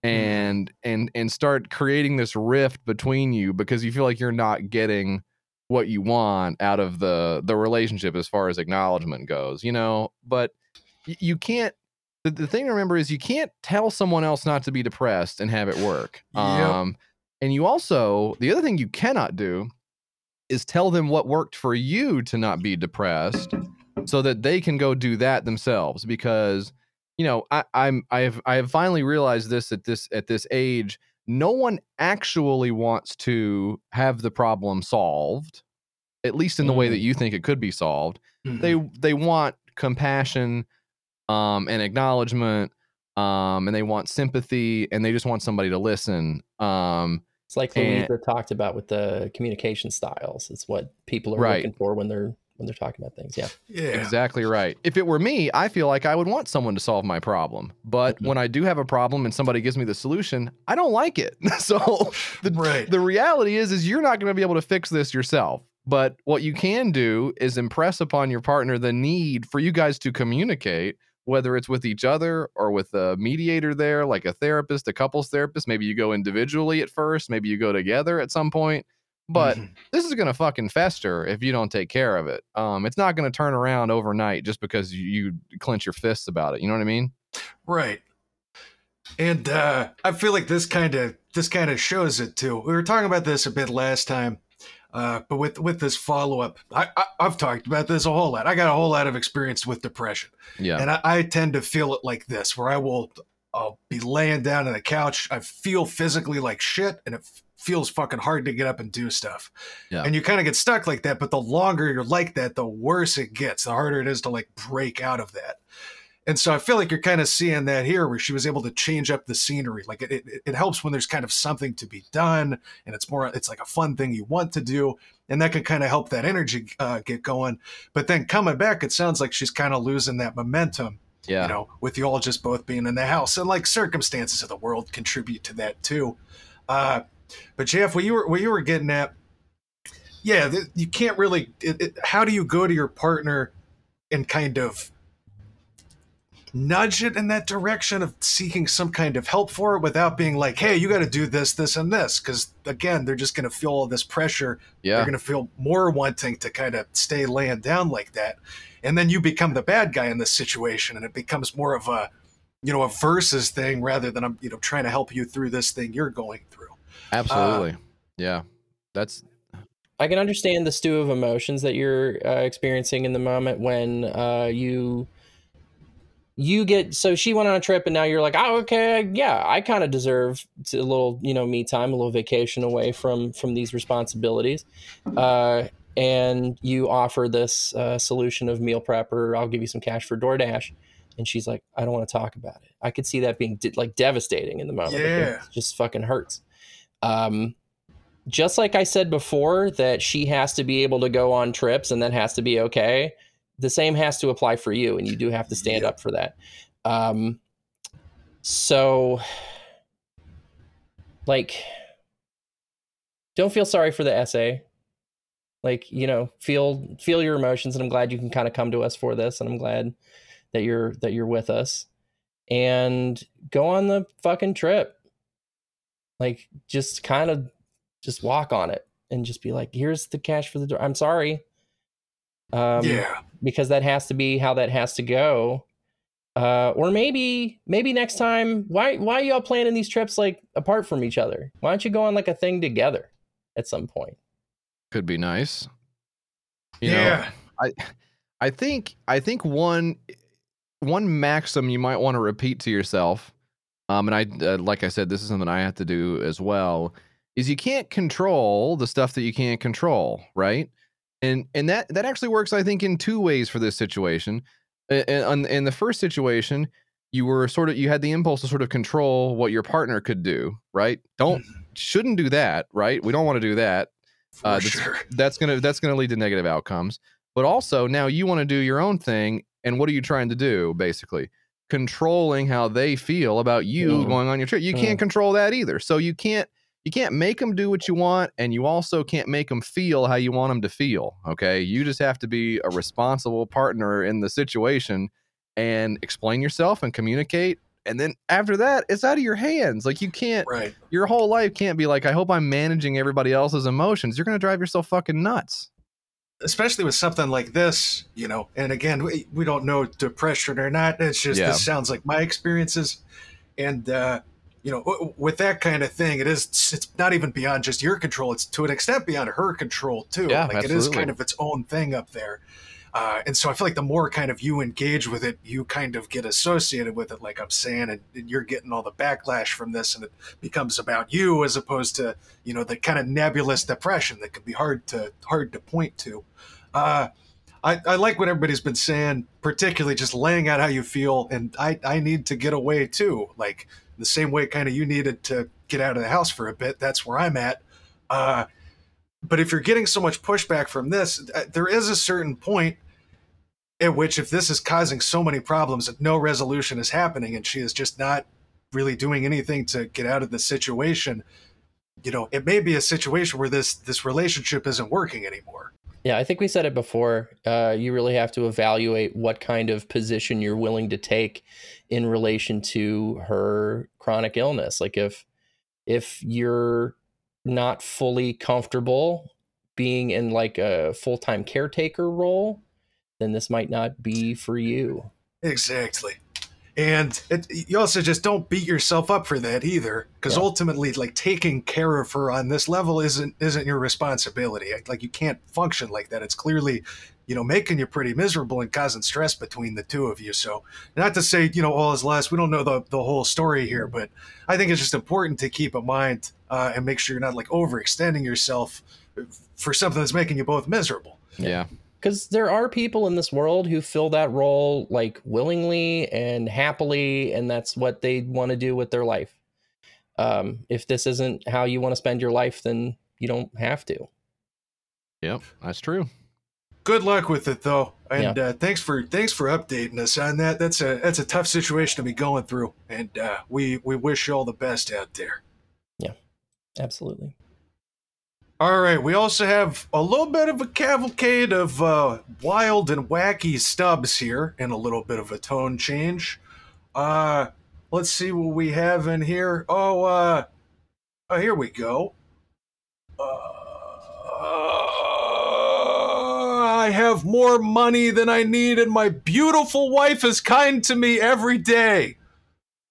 and and and start creating this rift between you because you feel like you're not getting what you want out of the the relationship as far as acknowledgement goes you know but you can't the, the thing to remember is you can't tell someone else not to be depressed and have it work Yep. um and you also the other thing you cannot do is tell them what worked for you to not be depressed so that they can go do that themselves because you know I, i'm i have i have finally realized this at this at this age no one actually wants to have the problem solved at least in the way that you think it could be solved Mhm. they they want compassion um and acknowledgement um and they want sympathy and they just want somebody to listen um It's like And- Louisa talked about with the communication styles. It's what people are Right. looking for when they're when they're talking about things. Yeah. yeah. Exactly right. If it were me, I feel like I would want someone to solve my problem. But Mhm. when I do have a problem and somebody gives me the solution, I don't like it. [LAUGHS] so [LAUGHS] the, Right. the reality is is you're not going to be able to fix this yourself. But what you can do is impress upon your partner the need for you guys to communicate, whether it's with each other or with a mediator there, like a therapist, a couples therapist. Maybe you go individually at first, maybe you go together at some point. But Mhm. this is going to fucking fester if you don't take care of it. Um, it's not going to turn around overnight just because you, you clench your fists about it. You know what I mean? Right. And uh, I feel like this kind of this kind of shows it too. We were talking about this a bit last time, uh, but with with this follow up, I, I I've talked about this a whole lot. I got a whole lot of experience with depression, Yeah. and I, I tend to feel it like this, where I will I'll be laying down on the couch, I feel physically like shit, and it f- feels fucking hard to get up and do stuff. Yeah. And you kind of get stuck like that, but the longer you're like that, the worse it gets. The harder it is to like break out of that. And so I feel like you're kind of seeing that here, where she was able to change up the scenery. Like it, it, it helps when there's kind of something to be done, and it's more, it's like a fun thing you want to do, and that can kind of help that energy uh, get going. But then coming back, it sounds like she's kind of losing that momentum yeah. you know, with you all just both being in the house, and like circumstances of the world contribute to that too. Uh, but Jeff, what you were what you were getting at, yeah, you can't really. It, it, how do you go to your partner and kind of nudge it in that direction of seeking some kind of help for it without being like, hey, you got to do this, this, and this. Because again, they're just going to feel all this pressure. Yeah. They're going to feel more wanting to kind of stay laying down like that. And then you become the bad guy in this situation, and it becomes more of a, you know, a versus thing rather than I'm, you know, trying to help you through this thing you're going through. Absolutely. yeah. That's I can understand the stew of emotions that you're uh, experiencing in the moment when uh, you you get so she went on a trip and now you're like oh okay yeah i kind of deserve a little you know me time a little vacation away from from these responsibilities. Uh, and you offer this uh, solution of meal prepper i'll give you some cash for doordash. And she's like i don't want to talk about it. I could see that being de- like devastating in the moment. Yeah. it just fucking hurts. Um just like i said before that she has to be able to go on trips and that has to be okay the same has to apply for you and you do have to stand up for that. Um so like don't feel sorry for the essay. Like you know feel feel your emotions and i'm glad you can kind of come to us for this and i'm glad that you're that you're with us. And go on the fucking trip. Like just kind of just walk on it and just be like here's the cash for the door. I'm sorry um yeah. because that has to be how that has to go. Uh, or maybe maybe next time, why why y'all planning these trips like apart from each other? Why don't you go on like a thing together at some point? could be nice. You know, yeah. I think I think one one maxim you might want to repeat to yourself, um, and I uh, like I said, this is something I have to do as well. Is you can't control the stuff that you can't control, right? And and that that actually works, I think, in two ways for this situation. In, in, the first situation, you were sort of you had the impulse to sort of control what your partner could do, right? Don't shouldn't do that, right? We don't want to do that uh, that's, sure. that's gonna that's gonna lead to negative outcomes. But also now you want to do your own thing, and what are you trying to do? Basically, controlling how they feel about you Mm. going on your trip. You Mm. can't control that either. So you can't you can't make them do what you want, and you also can't make them feel how you want them to feel. Okay, you just have to be a responsible partner in the situation and explain yourself and communicate. And then after that, it's out of your hands. Like you can't Right. your whole life can't be like, I hope I'm managing everybody else's emotions. You're going to drive yourself fucking nuts. especially with something like this, you know, and again, we, we don't know depression or not. It's just, Yeah. this sounds like my experiences. And, uh, you know, with that kind of thing, it is, it's not even beyond just your control. It's to an extent beyond her control too. Yeah, like it is kind of its own thing up there. Uh, and so I feel like the more kind of you engage with it, you kind of get associated with it, like I'm saying, and, and you're getting all the backlash from this, and it becomes about you as opposed to you know the kind of nebulous depression that can be hard to hard to point to. Uh, I, I like what everybody's been saying, particularly just laying out how you feel, and I I need to get away too, like the same way kind of you needed to get out of the house for a bit. That's where I'm at. Uh, but if you're getting so much pushback from this, uh, there is a certain point at which, if this is causing so many problems that no resolution is happening, and she is just not really doing anything to get out of the situation, you know, it may be a situation where this this relationship isn't working anymore. Yeah, I think we said it before. Uh, you really have to evaluate what kind of position you're willing to take in relation to her chronic illness. Like if if you're not fully comfortable being in like a full-time caretaker role, then this might not be for you. Exactly. And it, you also just don't beat yourself up for that either, because Yeah. ultimately, like taking care of her on this level isn't isn't your responsibility. Like you can't function like that. It's clearly, you know, making you pretty miserable and causing stress between the two of you. So, not to say you know all is lost. We don't know the the whole story here, but I think it's just important to keep in mind uh, and make sure you're not like overextending yourself for something that's making you both miserable. Yeah. Because there are people in this world who fill that role like willingly and happily and that's what they want to do with their life um, if this isn't how you want to spend your life then you don't have to Yep. That's true. good luck with it though and uh, thanks for thanks for updating us on that that's a that's a tough situation to be going through and uh, we we wish you all the best out there Yeah. absolutely all right we also have a little bit of a cavalcade of uh, wild and wacky stubs here and a little bit of a tone change Uh, let's see what we have in here. Oh, uh, oh, here we go. Uh, I have more money than I need, and my beautiful wife is kind to me every day.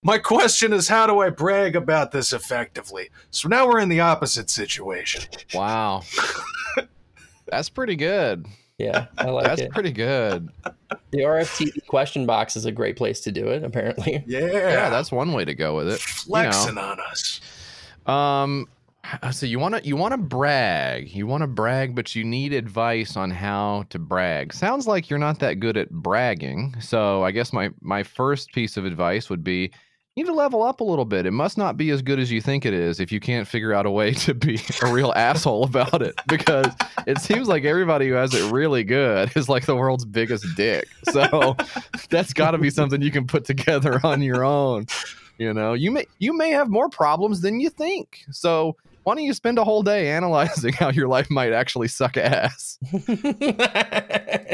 My question is, how do I brag about this effectively? So now we're in the opposite situation. Wow. [LAUGHS] That's pretty good. Yeah, I like That's it. pretty good. The RFT question box is a great place to do it. Apparently, [LAUGHS] Yeah, Yeah, that's one way to go with it. flexing on us. Um, so you want to you want to brag, you want to brag, but you need advice on how to brag. Sounds like you're not that good at bragging. So I guess my my first piece of advice would be you need to level up a little bit. It must not be as good as you think it is if you can't figure out a way [LAUGHS] to be a real [LAUGHS] asshole about it. Because it seems like everybody who has it really good is like the world's biggest dick. So [LAUGHS] that's got to be something you can put together on your own. You know, you may you may have more problems than you think. So why don't you spend a whole day analyzing how your life might actually suck ass?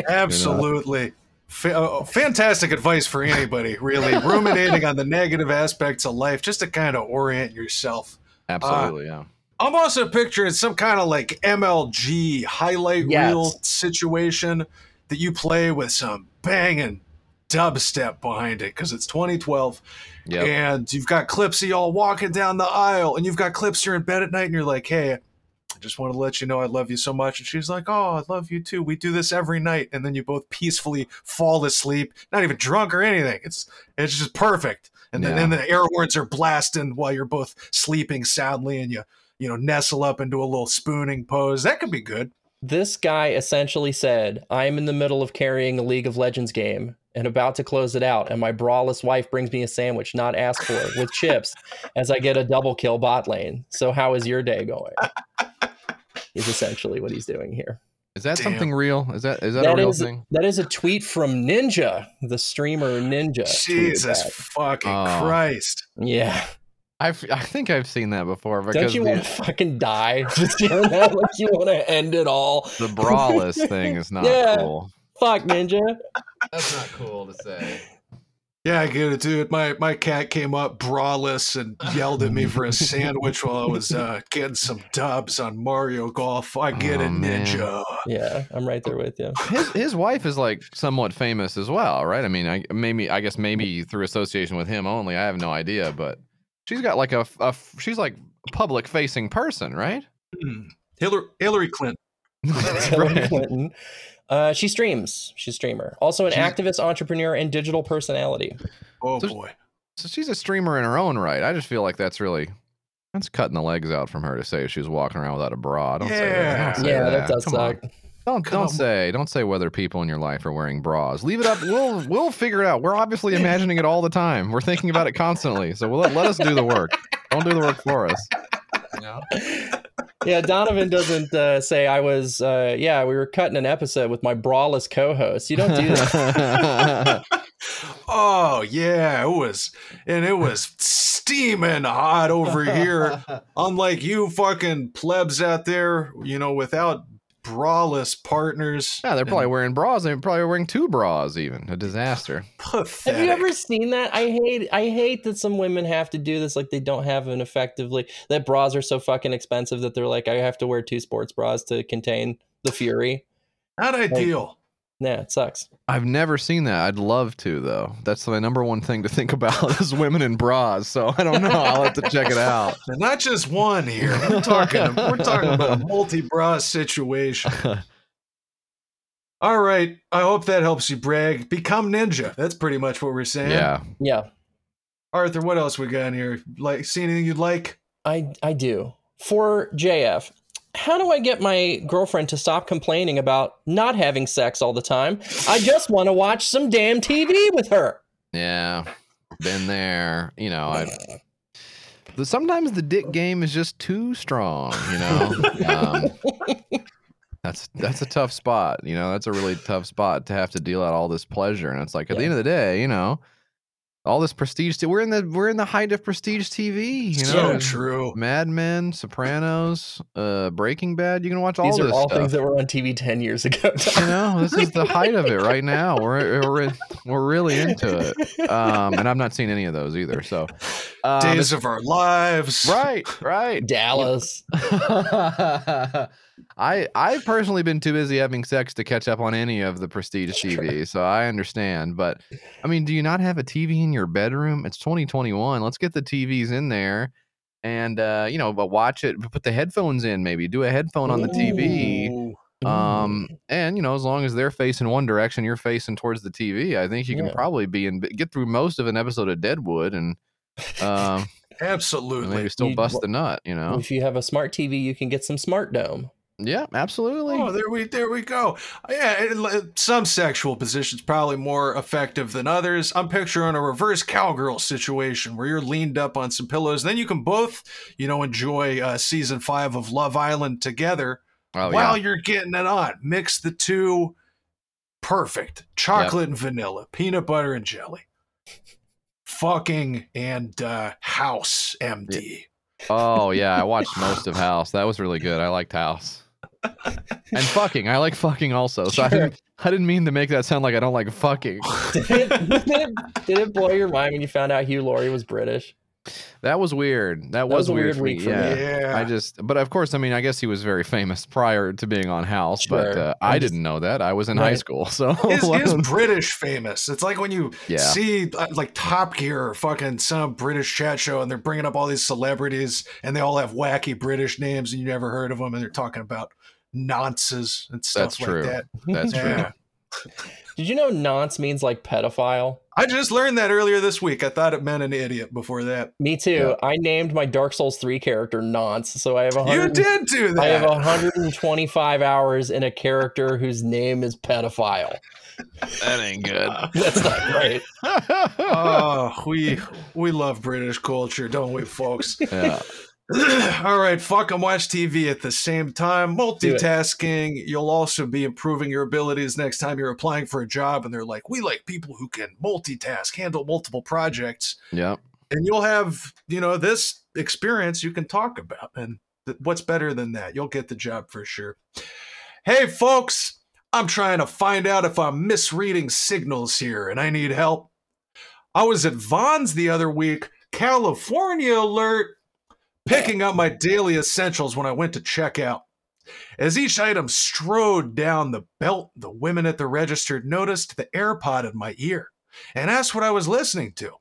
Absolutely. Fa- uh, Uh, fantastic advice for anybody, really. [LAUGHS] Ruminating on the negative aspects of life just to kind of orient yourself. Uh, Absolutely, yeah. I'm also picturing some kind of like MLG highlight Yes. reel situation that you play with some banging dubstep behind it because it's 2012 Yep. and you've got clips of y'all walking down the aisle and you've got clips you're in bed at night and you're like, hey, I just want to let you know I love you so much. And she's like, oh, I love you too. We do this every night. And then you both peacefully fall asleep, not even drunk or anything. It's it's just perfect. And then and the air horns are blasting while you're both sleeping soundly and you you know nestle up into a little spooning pose. That could be good. this guy essentially said, "I'm in the middle of carrying a League of Legends game and about to close it out, and my braless wife brings me a sandwich not asked for with chips as I get a double kill bot lane. So how is your day going?" Is essentially what he's doing here. Is that Damn. something real? Is that is that, a That real is thing? that is a tweet from Ninja, the streamer Ninja. Jesus fucking Oh. Christ. Yeah. I've, I think I've seen that before because Don't you the, want to fucking die? [LAUGHS] Just hearing that, like you want to end it all. the braless thing is [LAUGHS] not Yeah. cool. Fuck Ninja. That's not cool to say. Yeah, I get it, dude. My my cat came up braless and yelled at me for a sandwich while I was uh, getting some dubs on Mario Golf. I get Oh, it, man. Ninja. Yeah, I'm right there with you. His his wife is like somewhat famous as well, right? I mean, I maybe I guess maybe through association with him only. I have no idea, but she's got like a, a she's like public facing person, right? Hmm. Hillary, Hillary Clinton. [LAUGHS] Hillary [LAUGHS] Clinton. Uh, she streams. She's a streamer. Also an She's- activist, entrepreneur, and digital personality. Oh So- boy. So she's a streamer in her own right. I just feel like that's really that's cutting the legs out from her to say she was walking around without a bra. Don't say that. Don't say yeah, that. that does Come on. suck. Don't Come don't say don't say whether people in your life are wearing bras. Leave it up. We'll we'll figure it out. We're obviously imagining it all the time. We're thinking about it constantly. So we'll let, let us do the work. Don't do the work for us. You [LAUGHS] know? Yeah, Donovan doesn't uh, say I was. Uh, yeah, we were cutting an episode with my braless co-host. You don't do that. [LAUGHS] Oh yeah, it was, and it was steaming hot over here. [LAUGHS] Unlike you fucking plebs out there, you know, without braless partners. yeah, they're probably and wearing bras. They're probably wearing two bras. Even a disaster. [LAUGHS] pathetic. Have you ever seen that? I hate I hate that some women have to do this like they don't have an effectively that bras are so fucking expensive that they're like I have to wear two sports bras to contain the fury. Not ideal. Yeah, it sucks. I've never seen that. I'd love to though. That's my number one thing to think [LAUGHS] about is women in bras. So I don't know. I'll have to check it out. [LAUGHS] And not just one here. We're [LAUGHS] talking. we're talking about a multi-bra situation. All right. I hope that helps you brag. Become ninja. That's pretty much what we're saying. Yeah. Yeah, Arthur, what else we got in here? Like, see anything you'd like? I I do. For JF, how do I get my girlfriend to stop complaining about not having sex all the time? I just want to watch some damn TV with her. Yeah, been there. You know, I. [SIGHS] Sometimes the dick game is just too strong. You know, [LAUGHS] um, that's that's a tough spot. You know, that's a really tough spot to have to deal out all this pleasure. And it's like at the end of the day, you know, all this prestige. t- We're in the we're in the height of prestige TV. You so know, true. Mad Men, Sopranos, uh, Breaking Bad. You can watch all These are this all stuff. things that were on TV 10 years ago. [LAUGHS] you know, this is the height of it right now. We're we're we're really into it. Um, and I've not seen any of those either. So, um, Days of Our Lives. right, right. Dallas. [LAUGHS] I I've personally been too busy having sex to catch up on any of the prestige TV, so I understand. But I mean, do you not have a TV in your bedroom? It's 2021. Let's get the TVs in there, and uh, you know, but watch it. Put the headphones in, maybe do a headphone on the TV. Ooh. Um, and you know, as long as they're facing one direction, you're facing towards the TV. I think you can Yeah. probably be in get through most of an episode of Deadwood and um, [LAUGHS] Absolutely. maybe still You- bust the nut. You know? If you have a smart TV, you can get some Smart Dome. Yeah, absolutely. Oh, there we there we go. Yeah, it- some sexual positions probably more effective than others. I'm picturing a reverse cowgirl situation where you're leaned up on some pillows. Then you can both, you know, enjoy uh, season five of Love Island together Oh while yeah. you're getting it on. Mix the two. Perfect. Chocolate and vanilla, peanut butter and jelly. Fucking and uh, House MD. Oh yeah, I watched most of House. That was really good. I liked House. And fucking, I like fucking also. So I didn't, I didn't mean to make that sound like I don't like fucking. [LAUGHS] Did it, did, it, did it blow your mind when you found out Hugh Laurie was British? That was weird. That, was, was a weird, weird for me. week for yeah. me. Yeah. I just, but of course, I mean, I guess he was very famous prior to being on House, but uh, I'm I just- didn't know that. I was in high school, [LAUGHS] so is, is [LAUGHS] British famous. It's like when you Yeah. see uh, like Top Gear or fucking some British chat show and they're bringing up all these celebrities and they all have wacky British names and you never heard of them and they're talking about nonces and stuff That's like true. that. that's true. [LAUGHS] Did you know nonce means like pedophile? I just learned that earlier this week. I thought it meant an idiot before that. Me too. I named my Dark Souls 3 character Nonce, so I have a You did do that. I have 125 hours in a character whose name is pedophile. That ain't good. [LAUGHS] That's not right. [LAUGHS] oh, we we love British culture, don't we, folks? yeah. [CLEARS THROAT] All right, fuck and watch TV at the same time. Multitasking. You'll also be improving your abilities next time you're applying for a job and they're like, we like people who can multitask, handle multiple projects. Yeah. And you'll have, you know, this experience you can talk about. And th- what's better than that? You'll get the job for sure. Hey, folks, I'm trying to find out if I'm misreading signals here and I need help. I was at Vons the other week, California alert, picking up my daily essentials when I went to check out. As each item strode down the belt, the women at the register noticed the AirPod in my ear and asked what I was listening to.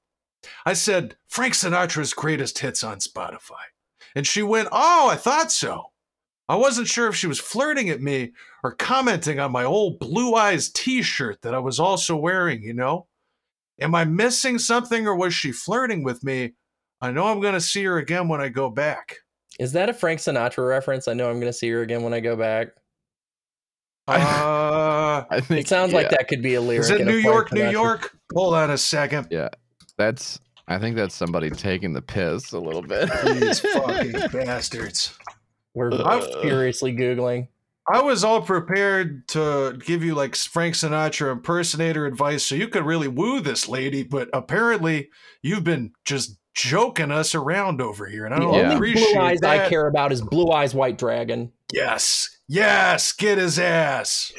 I said, Frank Sinatra's greatest hits on Spotify. And she went, Oh, I thought so. I wasn't sure if she was flirting at me or commenting on my old Blue Eyes t shirt that I was also wearing, you know? Am I missing something or was she flirting with me? I know I'm going to see her again when I go back. Is that a Frank Sinatra reference? I know I'm going to see her again when I go back. Uh, [LAUGHS] I think It sounds like that could be a lyric. is it New Frank York, New York? Hold on a second. Yeah, That's. I think that's somebody taking the piss a little bit. [LAUGHS] These fucking bastards. We're Uh. furiously Googling. I was all prepared to give you like Frank Sinatra impersonator advice so you could really woo this lady, but apparently you've been just joking us around over here, and I don't Yeah. only appreciate blue eyes I care about is Blue Eyes White Dragon. Yes, yes, get his ass.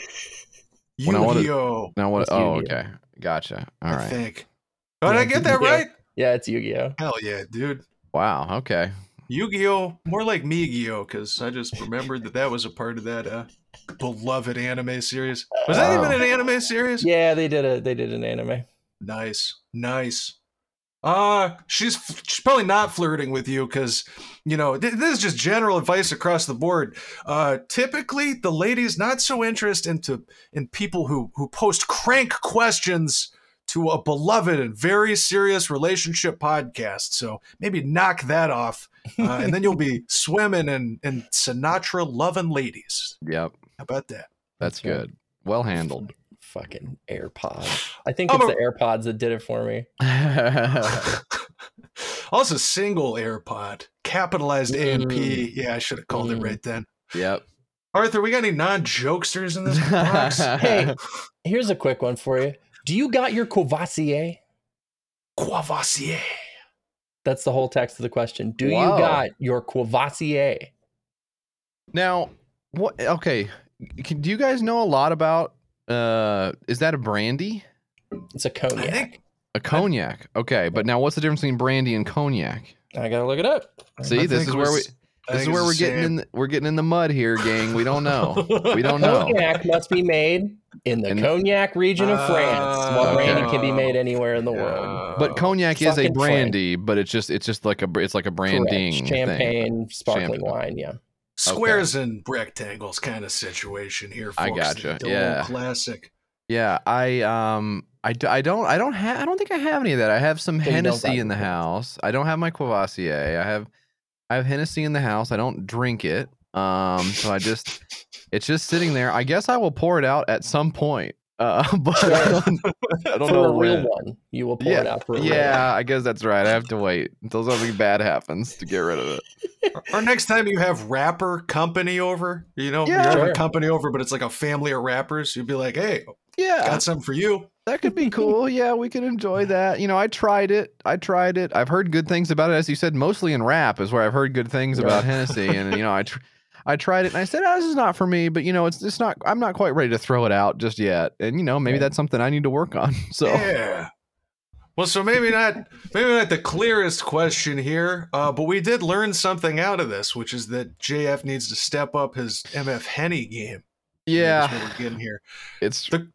When I wanted- Yu-Gi-Oh, now what? It's Oh, Yu-Gi-Oh. okay. Gotcha. All I right. think. Oh, Did I get that Yeah. right? Yeah, it's Yu-Gi-Oh. Hell yeah, dude. Wow. Okay. Yu-Gi-Oh, more like Me-Gi-Oh, because I just remembered that that was a part of that uh, beloved anime series. Was that Oh. even an anime series? Yeah, they did a they did an anime. Nice, nice. Uh, she's she's probably not flirting with you because you know th- this is just general advice across the board. Uh, typically the ladies not so interested into in people who who post crank questions to a beloved and very serious relationship podcast. So maybe knock that off, uh, and then you'll be [LAUGHS] swimming in in Sinatra loving ladies. Yep. How about that? That's That's right. good. Well handled. Fucking AirPods. I think I'm it's a- the AirPods that did it for me. [LAUGHS] [LAUGHS] also, single AirPod, capitalized AMP. Mm. Yeah, I should have called it Mm. right then. yep. Arthur, we got any non jokesters in this [LAUGHS] box? Hey. Here's a quick one for you. Do you got your Courvoisier? Courvoisier. That's the whole text of the question. Do Wow. you got your Courvoisier? Now, what? Okay, can, do you guys know a lot about? Uh, is that a brandy? It's a cognac. Think A cognac. Okay, but now what's the difference between brandy and cognac? I gotta look it up. See, I this is where we. This is where we're getting in. The, we're getting in the mud here, gang. We don't know. [LAUGHS] We don't know. Cognac must be made in the In- cognac region of France, while Okay. brandy can be made anywhere in the world. But cognac is a Fucking brandy, but it's just it's just like a br- it's like a branding Correct. thing. champagne, sparkling Champagne. wine. Yeah, squares and rectangles kind of situation here. Folks. I gotcha, The yeah. classic. Yeah, I um I don't I don't have I don't think I have any of that. I have some So Hennessy in the house. I don't have my Courvoisier. I have I have Hennessy in the house. I don't drink it. Um so I just it's just sitting there. I guess I will pour it out at some point. Uh [LAUGHS] but I don't, [LAUGHS] I don't for know a real one, you will pour it Yeah, out for a yeah, I guess that's right. I have to wait until something bad happens to get rid of it. [LAUGHS] Or next time you have rapper company over, you know, Yeah. you have Sure. a company over, but it's like a family of rappers. You'd be like, "Hey, Yeah, got something for you." That could be cool. Yeah, we could enjoy that. You know, I tried it. I tried it. I've heard good things about it. As you said, mostly in rap is where I've heard good things about Hennessy. And you know, I tr- I tried it and I said, oh, this is not for me. But you know, it's it's not. I'm not quite ready to throw it out just yet. And you know, maybe Yeah. that's something I need to work on. [LAUGHS] So Yeah. Well, so maybe not maybe not the clearest question here, uh, but we did learn something out of this, which is that JF needs to step up his MF Henny game. That's yeah, what we're getting here. it's The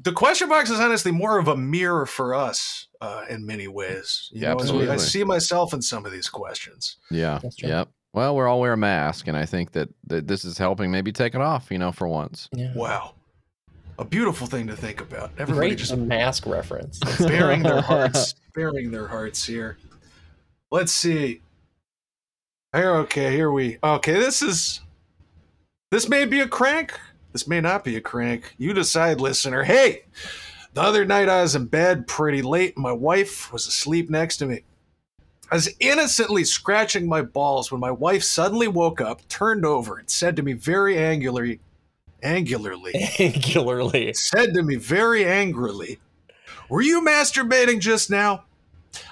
the question box is honestly more of a mirror for us uh, in many ways. You Yeah, know, as we- I see myself in some of these questions. yeah, yep. Well, we're all wear a mask, and I think that, that this is helping maybe take it off. You know, for once. Yeah. Wow. A beautiful thing to think about. Everybody Great just mask reference. [LAUGHS] bearing their [LAUGHS] hearts, bearing their hearts here. Let's see. Here, okay, here we. Okay, this is. This may be a crank. This may not be a crank. You decide, listener. Hey, the other night I was in bed pretty late. and My wife was asleep next to me. I was innocently scratching my balls when my wife suddenly woke up, turned over, and said to me very angularly, angularly, Angularly. said to me very angrily, Were you masturbating just now?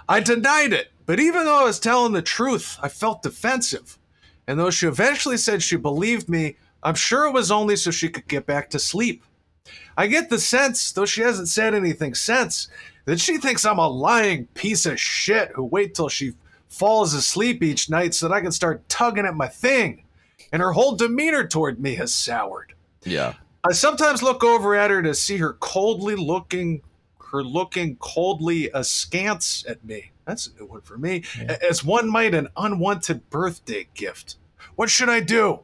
I denied it, but even though I was telling the truth, I felt defensive. And though she eventually said she believed me, I'm sure it was only so she could get back to sleep. I get the sense, though she hasn't said anything since, that she thinks I'm a lying piece of shit who wait till she falls asleep each night so that I can start tugging at my thing. And her whole demeanor toward me has soured. Yeah. I sometimes look over at her to see her coldly looking, her looking coldly askance at me. That's a new one for me. Yeah. As one might an unwanted birthday gift. What should I do?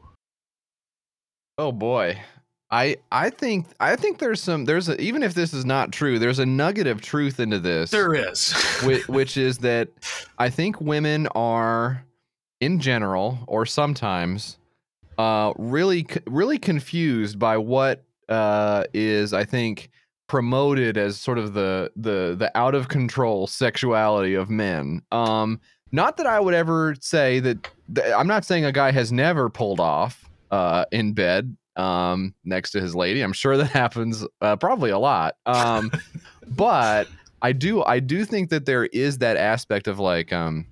Oh boy. I I think I think there's some there's a even if this is not true, there's a nugget of truth into this. There is. [LAUGHS] which, which is that I think women are, in general, or sometimes, uh, really, really confused by what uh, is, I think, promoted as sort of the the the out of control sexuality of men. Um, not that I would ever say that. th- I'm not saying a guy has never pulled off uh, in bed um, next to his lady. I'm sure that [LAUGHS] happens uh, probably a lot. Um, [LAUGHS] but I do I do think that there is that aspect of like um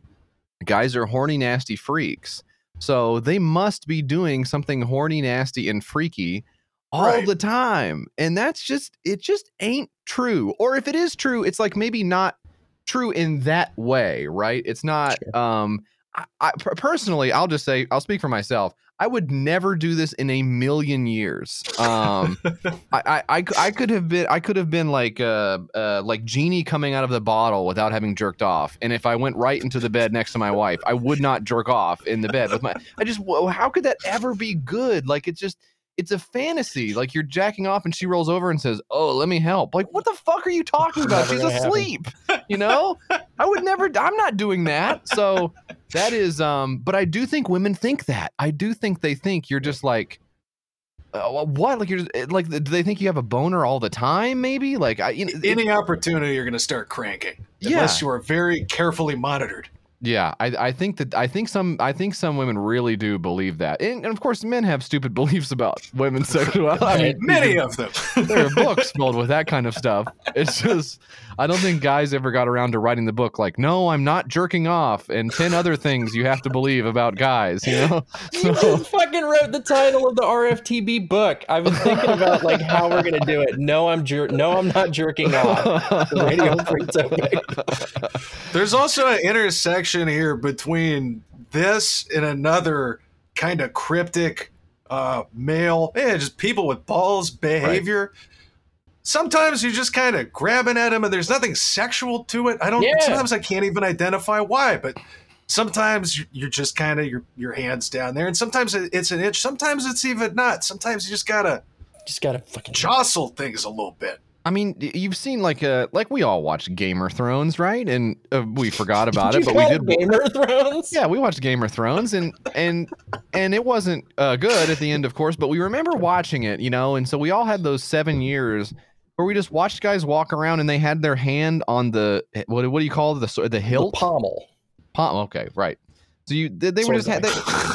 guys are horny nasty freaks. So they must be doing something horny nasty and freaky all Right. the time. And that's just it just ain't true. Or if it is true, it's like maybe not true in that way, right? It's not um I, I personally, I'll just say I'll speak for myself. I would never do this in a million years. Um, [LAUGHS] I, I, I, could have been I could have been like uh, uh like genie coming out of the bottle without having jerked off. And if I went right into the bed next to my wife, I would not jerk off in the bed with my. I just how could that ever be good? Like it's just it's a fantasy. Like you're jacking off and she rolls over and says, "Oh, let me help." Like what the fuck are you talking about? She's asleep. You know, I would never. I'm not doing that. So that is um. But I do think women think that. I do think they think you're just like uh, what? Like you're just, eh, like, do they think you have a boner all the time? Maybe like I, you know, it- Any opportunity you're going to start cranking, unless you are very carefully monitored. Yeah. I, I think that I think some I think some women really do believe that, and, and of course, men have stupid [LAUGHS] beliefs about women's [LAUGHS] sexuality. I mean, Many of them. [LAUGHS] there are books filled with that kind of stuff. It's just, I don't think guys ever got around to writing the book like, no, I'm not jerking off, and ten other things you have to believe about guys. You know, You So- just fucking wrote the title of the RFTB book. I've been thinking about like how we're gonna do it. No, I'm jer- no, I'm not jerking off. The Radio Free Topic. There's also an intersection here between this and another kind of cryptic uh, male, yeah, just people with balls behavior. Sometimes you're just kind of grabbing at him and there's nothing sexual to it. I don't, Yeah. sometimes I can't even identify why, but sometimes you- you're just kind of your, your hands down there. And sometimes it's an itch. Sometimes it's even not. Sometimes you just got to Just gotta fucking. jostle things a little bit. I mean, you've seen like uh like we all watched Gamer Thrones, right? And uh, we [LAUGHS] forgot about it, but we did. Gamer Thrones. Yeah, we watched Game of Thrones, and and and it wasn't uh, good at the end, of course. But we remember watching it, you know, and so we all had those seven years where we just watched guys walk around and they had their hand on the what what do you call the the hilt? pommel. Palm. Okay, right. So you they, they were just had they,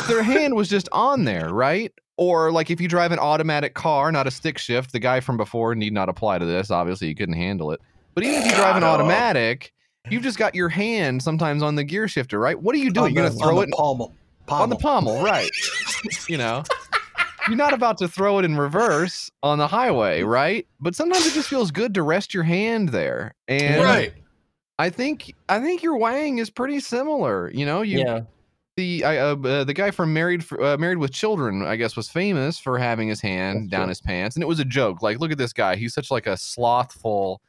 their [LAUGHS] hand was just on there, right? Or like if you drive an automatic car, not a stick shift, the guy from before need not apply to this. Obviously, you couldn't handle it. But even if you drive an [LAUGHS] automatic, you've just got your hand sometimes on the gear shifter, right? What are you doing? On You're gonna throw on it the pommel. on the Pommel. pommel, right? you know, you're not about to throw it in reverse on the highway, right? But sometimes it just feels good to rest your hand there, and Right. I think I think your wang is pretty similar. You know, you yeah. The I, uh, uh, the guy from Married uh, Married with Children, I guess, was famous for having his hand That's down true. his pants, and it was a joke. Like, look at this guy; he's such like a slothful,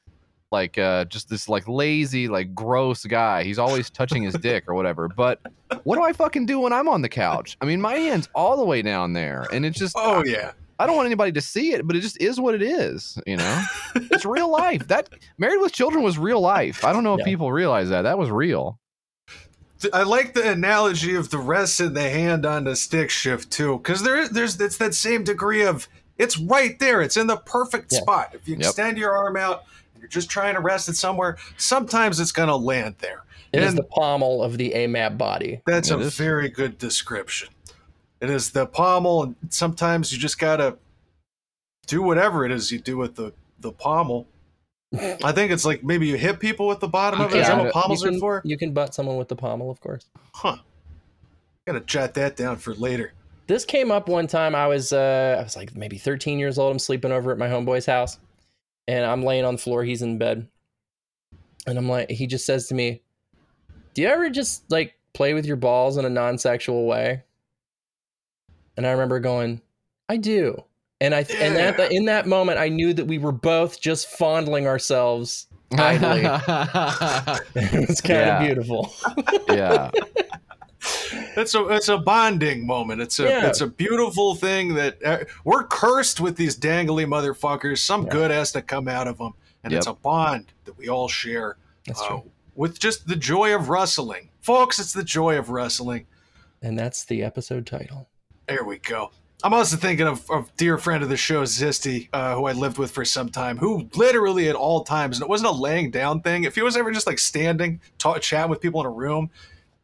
like uh, just this like lazy, like gross guy. He's always touching his dick or whatever. But what do I fucking do when I'm on the couch? I mean, my hand's all the way down there, and it's just Oh, yeah. I don't want anybody to see it, but it just is what it is. You know, it's real life. That Married with Children was real life. I don't know if Yeah. people realize that. That was real. Th- I like the analogy of the rest of the hand on the stick shift too, because there, there's it's that same degree of it's right there. It's in the perfect Yeah. spot. If you Yep. extend your arm out, you're just trying to rest it somewhere. Sometimes it's gonna land there. It is And the pommel of the AMAP body. that's It a is. very good description. It is the pommel, and sometimes you just gotta do whatever it is you do with the the pommel. I think it's like maybe you hit people with the bottom of it. Is that what pommels you are for? You can butt someone with the pommel, of course. Huh. Gotta jot that down for later. This came up one time. I was uh, I was like maybe 13 years old. I'm sleeping over at my homeboy's house, and I'm laying on the floor. He's in bed, and I'm like, he just says to me, "Do you ever just like play with your balls in a non-sexual way?" And I remember going, "I do." And I and Yeah. that in that moment, I knew that we were both just fondling ourselves. Idly. [LAUGHS] [LAUGHS] it was kind Yeah. of beautiful. [LAUGHS] yeah. It's a it's a bonding moment. It's a Yeah. it's a beautiful thing that uh, we're cursed with these dangly motherfuckers. Some Yeah. good has to come out of them, and it's a bond that we all share That's uh, true. with just the joy of wrestling, folks. It's the joy of wrestling. And that's the episode title. There we go. I'm also thinking of a dear friend of the show, Zisty, uh, who I lived with for some time, who literally at all times, and it wasn't a laying down thing. If he was ever just like standing, talk, chatting with people in a room,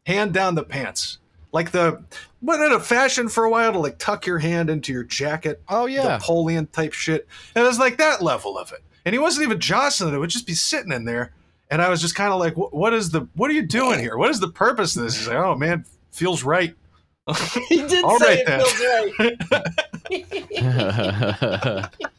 hand down the pants. Like the, wasn't it a fashion for a while to like tuck your hand into your jacket? Oh yeah. Napoleon type shit. And it was like that level of it. And he wasn't even jostling it, it would just be sitting in there. And I was just kind of like, "What- what is the, what are you doing here? What is the purpose of this? He's like, oh man, feels right. [LAUGHS] He did All say right, then. it feels right. [LAUGHS] [LAUGHS]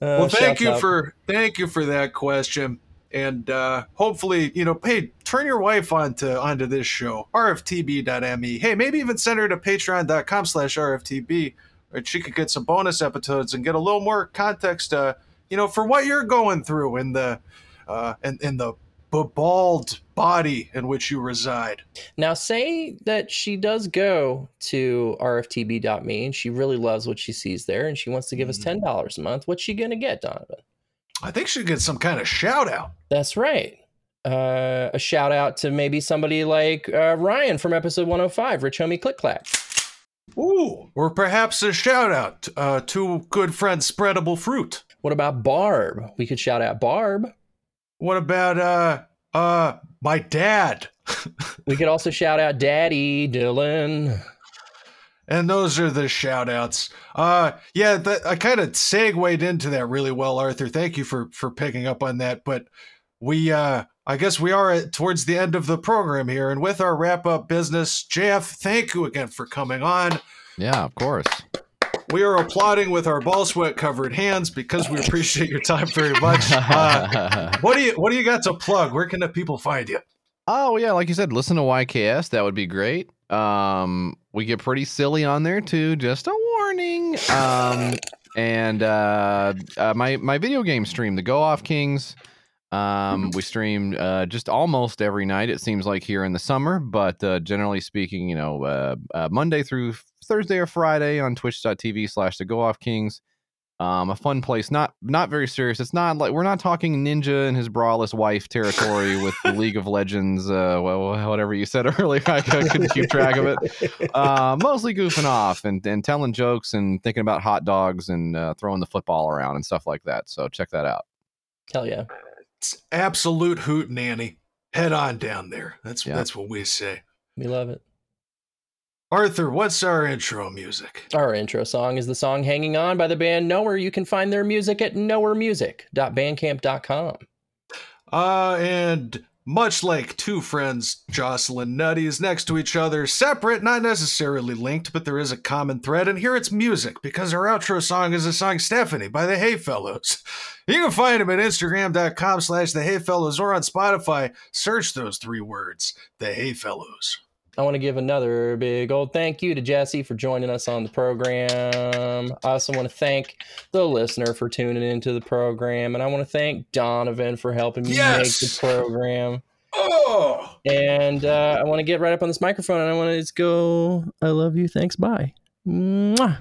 well Uh, thank you out. for thank you for that question and uh hopefully you know hey turn your wife onto onto this show rftb.me hey maybe even send her to patreon.com slash rftb or she could get some bonus episodes and get a little more context uh you know for what you're going through in the uh in, in the bald body in which you reside Now, say that she does go to rftb.me and she really loves what she sees there and she wants to give us Mhm. $10 a month. What's she going to get, Donovan? i think she'd get some kind of shout out That's right. Uh, a shout out to maybe somebody like uh, Ryan from episode 105, Rich Homie Click Clack. Ooh. or perhaps a shout out uh, to good friend spreadable fruit What about Barb? We could shout out Barb. What about uh uh my dad? [LAUGHS] We could also shout out Daddy Dylan. And those are the shout outs. Uh, yeah, that, I kind of segued into that really well, Arthur. Thank you for for picking up on that. But we, uh, I guess we are at, towards the end of the program here, and with our wrap up business, Jeff, thank you again for coming on. Yeah, of course. We are applauding with our ball sweat covered hands because we appreciate your time very much. [LAUGHS] Uh, what do you What do you got to plug? Where can the people find you? Oh yeah, like you said, listen to YKS. That would be great. Um, we get pretty silly on there too. Just a warning. Um, and uh, uh, my my video game stream, the Go Off Kings. Um, we stream uh, just almost every night. It seems like here in the summer, but uh, generally speaking, you know, uh, uh, Monday through Thursday or Friday on Twitch.tv slash the Go Off Kings. Um, a fun place, not not very serious. It's not like we're not talking Ninja and his braless wife territory with the [LAUGHS] League of Legends, uh, well, whatever you said [LAUGHS] earlier. I couldn't keep track of it. [LAUGHS] Uh, mostly goofing off and, and telling jokes and thinking about hot dogs and uh, throwing the football around and stuff like that. So check that out. Hell yeah. It's absolute hoot nanny. Head on down there. That's Yeah. that's what we say. We love it. Arthur, what's our intro music? Our intro song is the song Hanging On by the band Nowhere. You can find their music at nowheremusic.bandcamp.com. Uh, and much like two friends jostling nutties next to each other, separate, not necessarily linked, but there is a common thread, and here it's music, because our outro song is the song Stephanie by the Hey Fellows. You can find them at instagram.com slash the Hey Fellows or on Spotify. Search those three words, the Hey Fellows. I want to give another big old thank you to Jesse for joining us on the program. I also want to thank the listener for tuning into the program. And I want to thank Donovan for helping me Yes! make the program. Oh! And uh, I want to get right up on this microphone and I want to just go, I love you. Thanks. Bye. Mwah.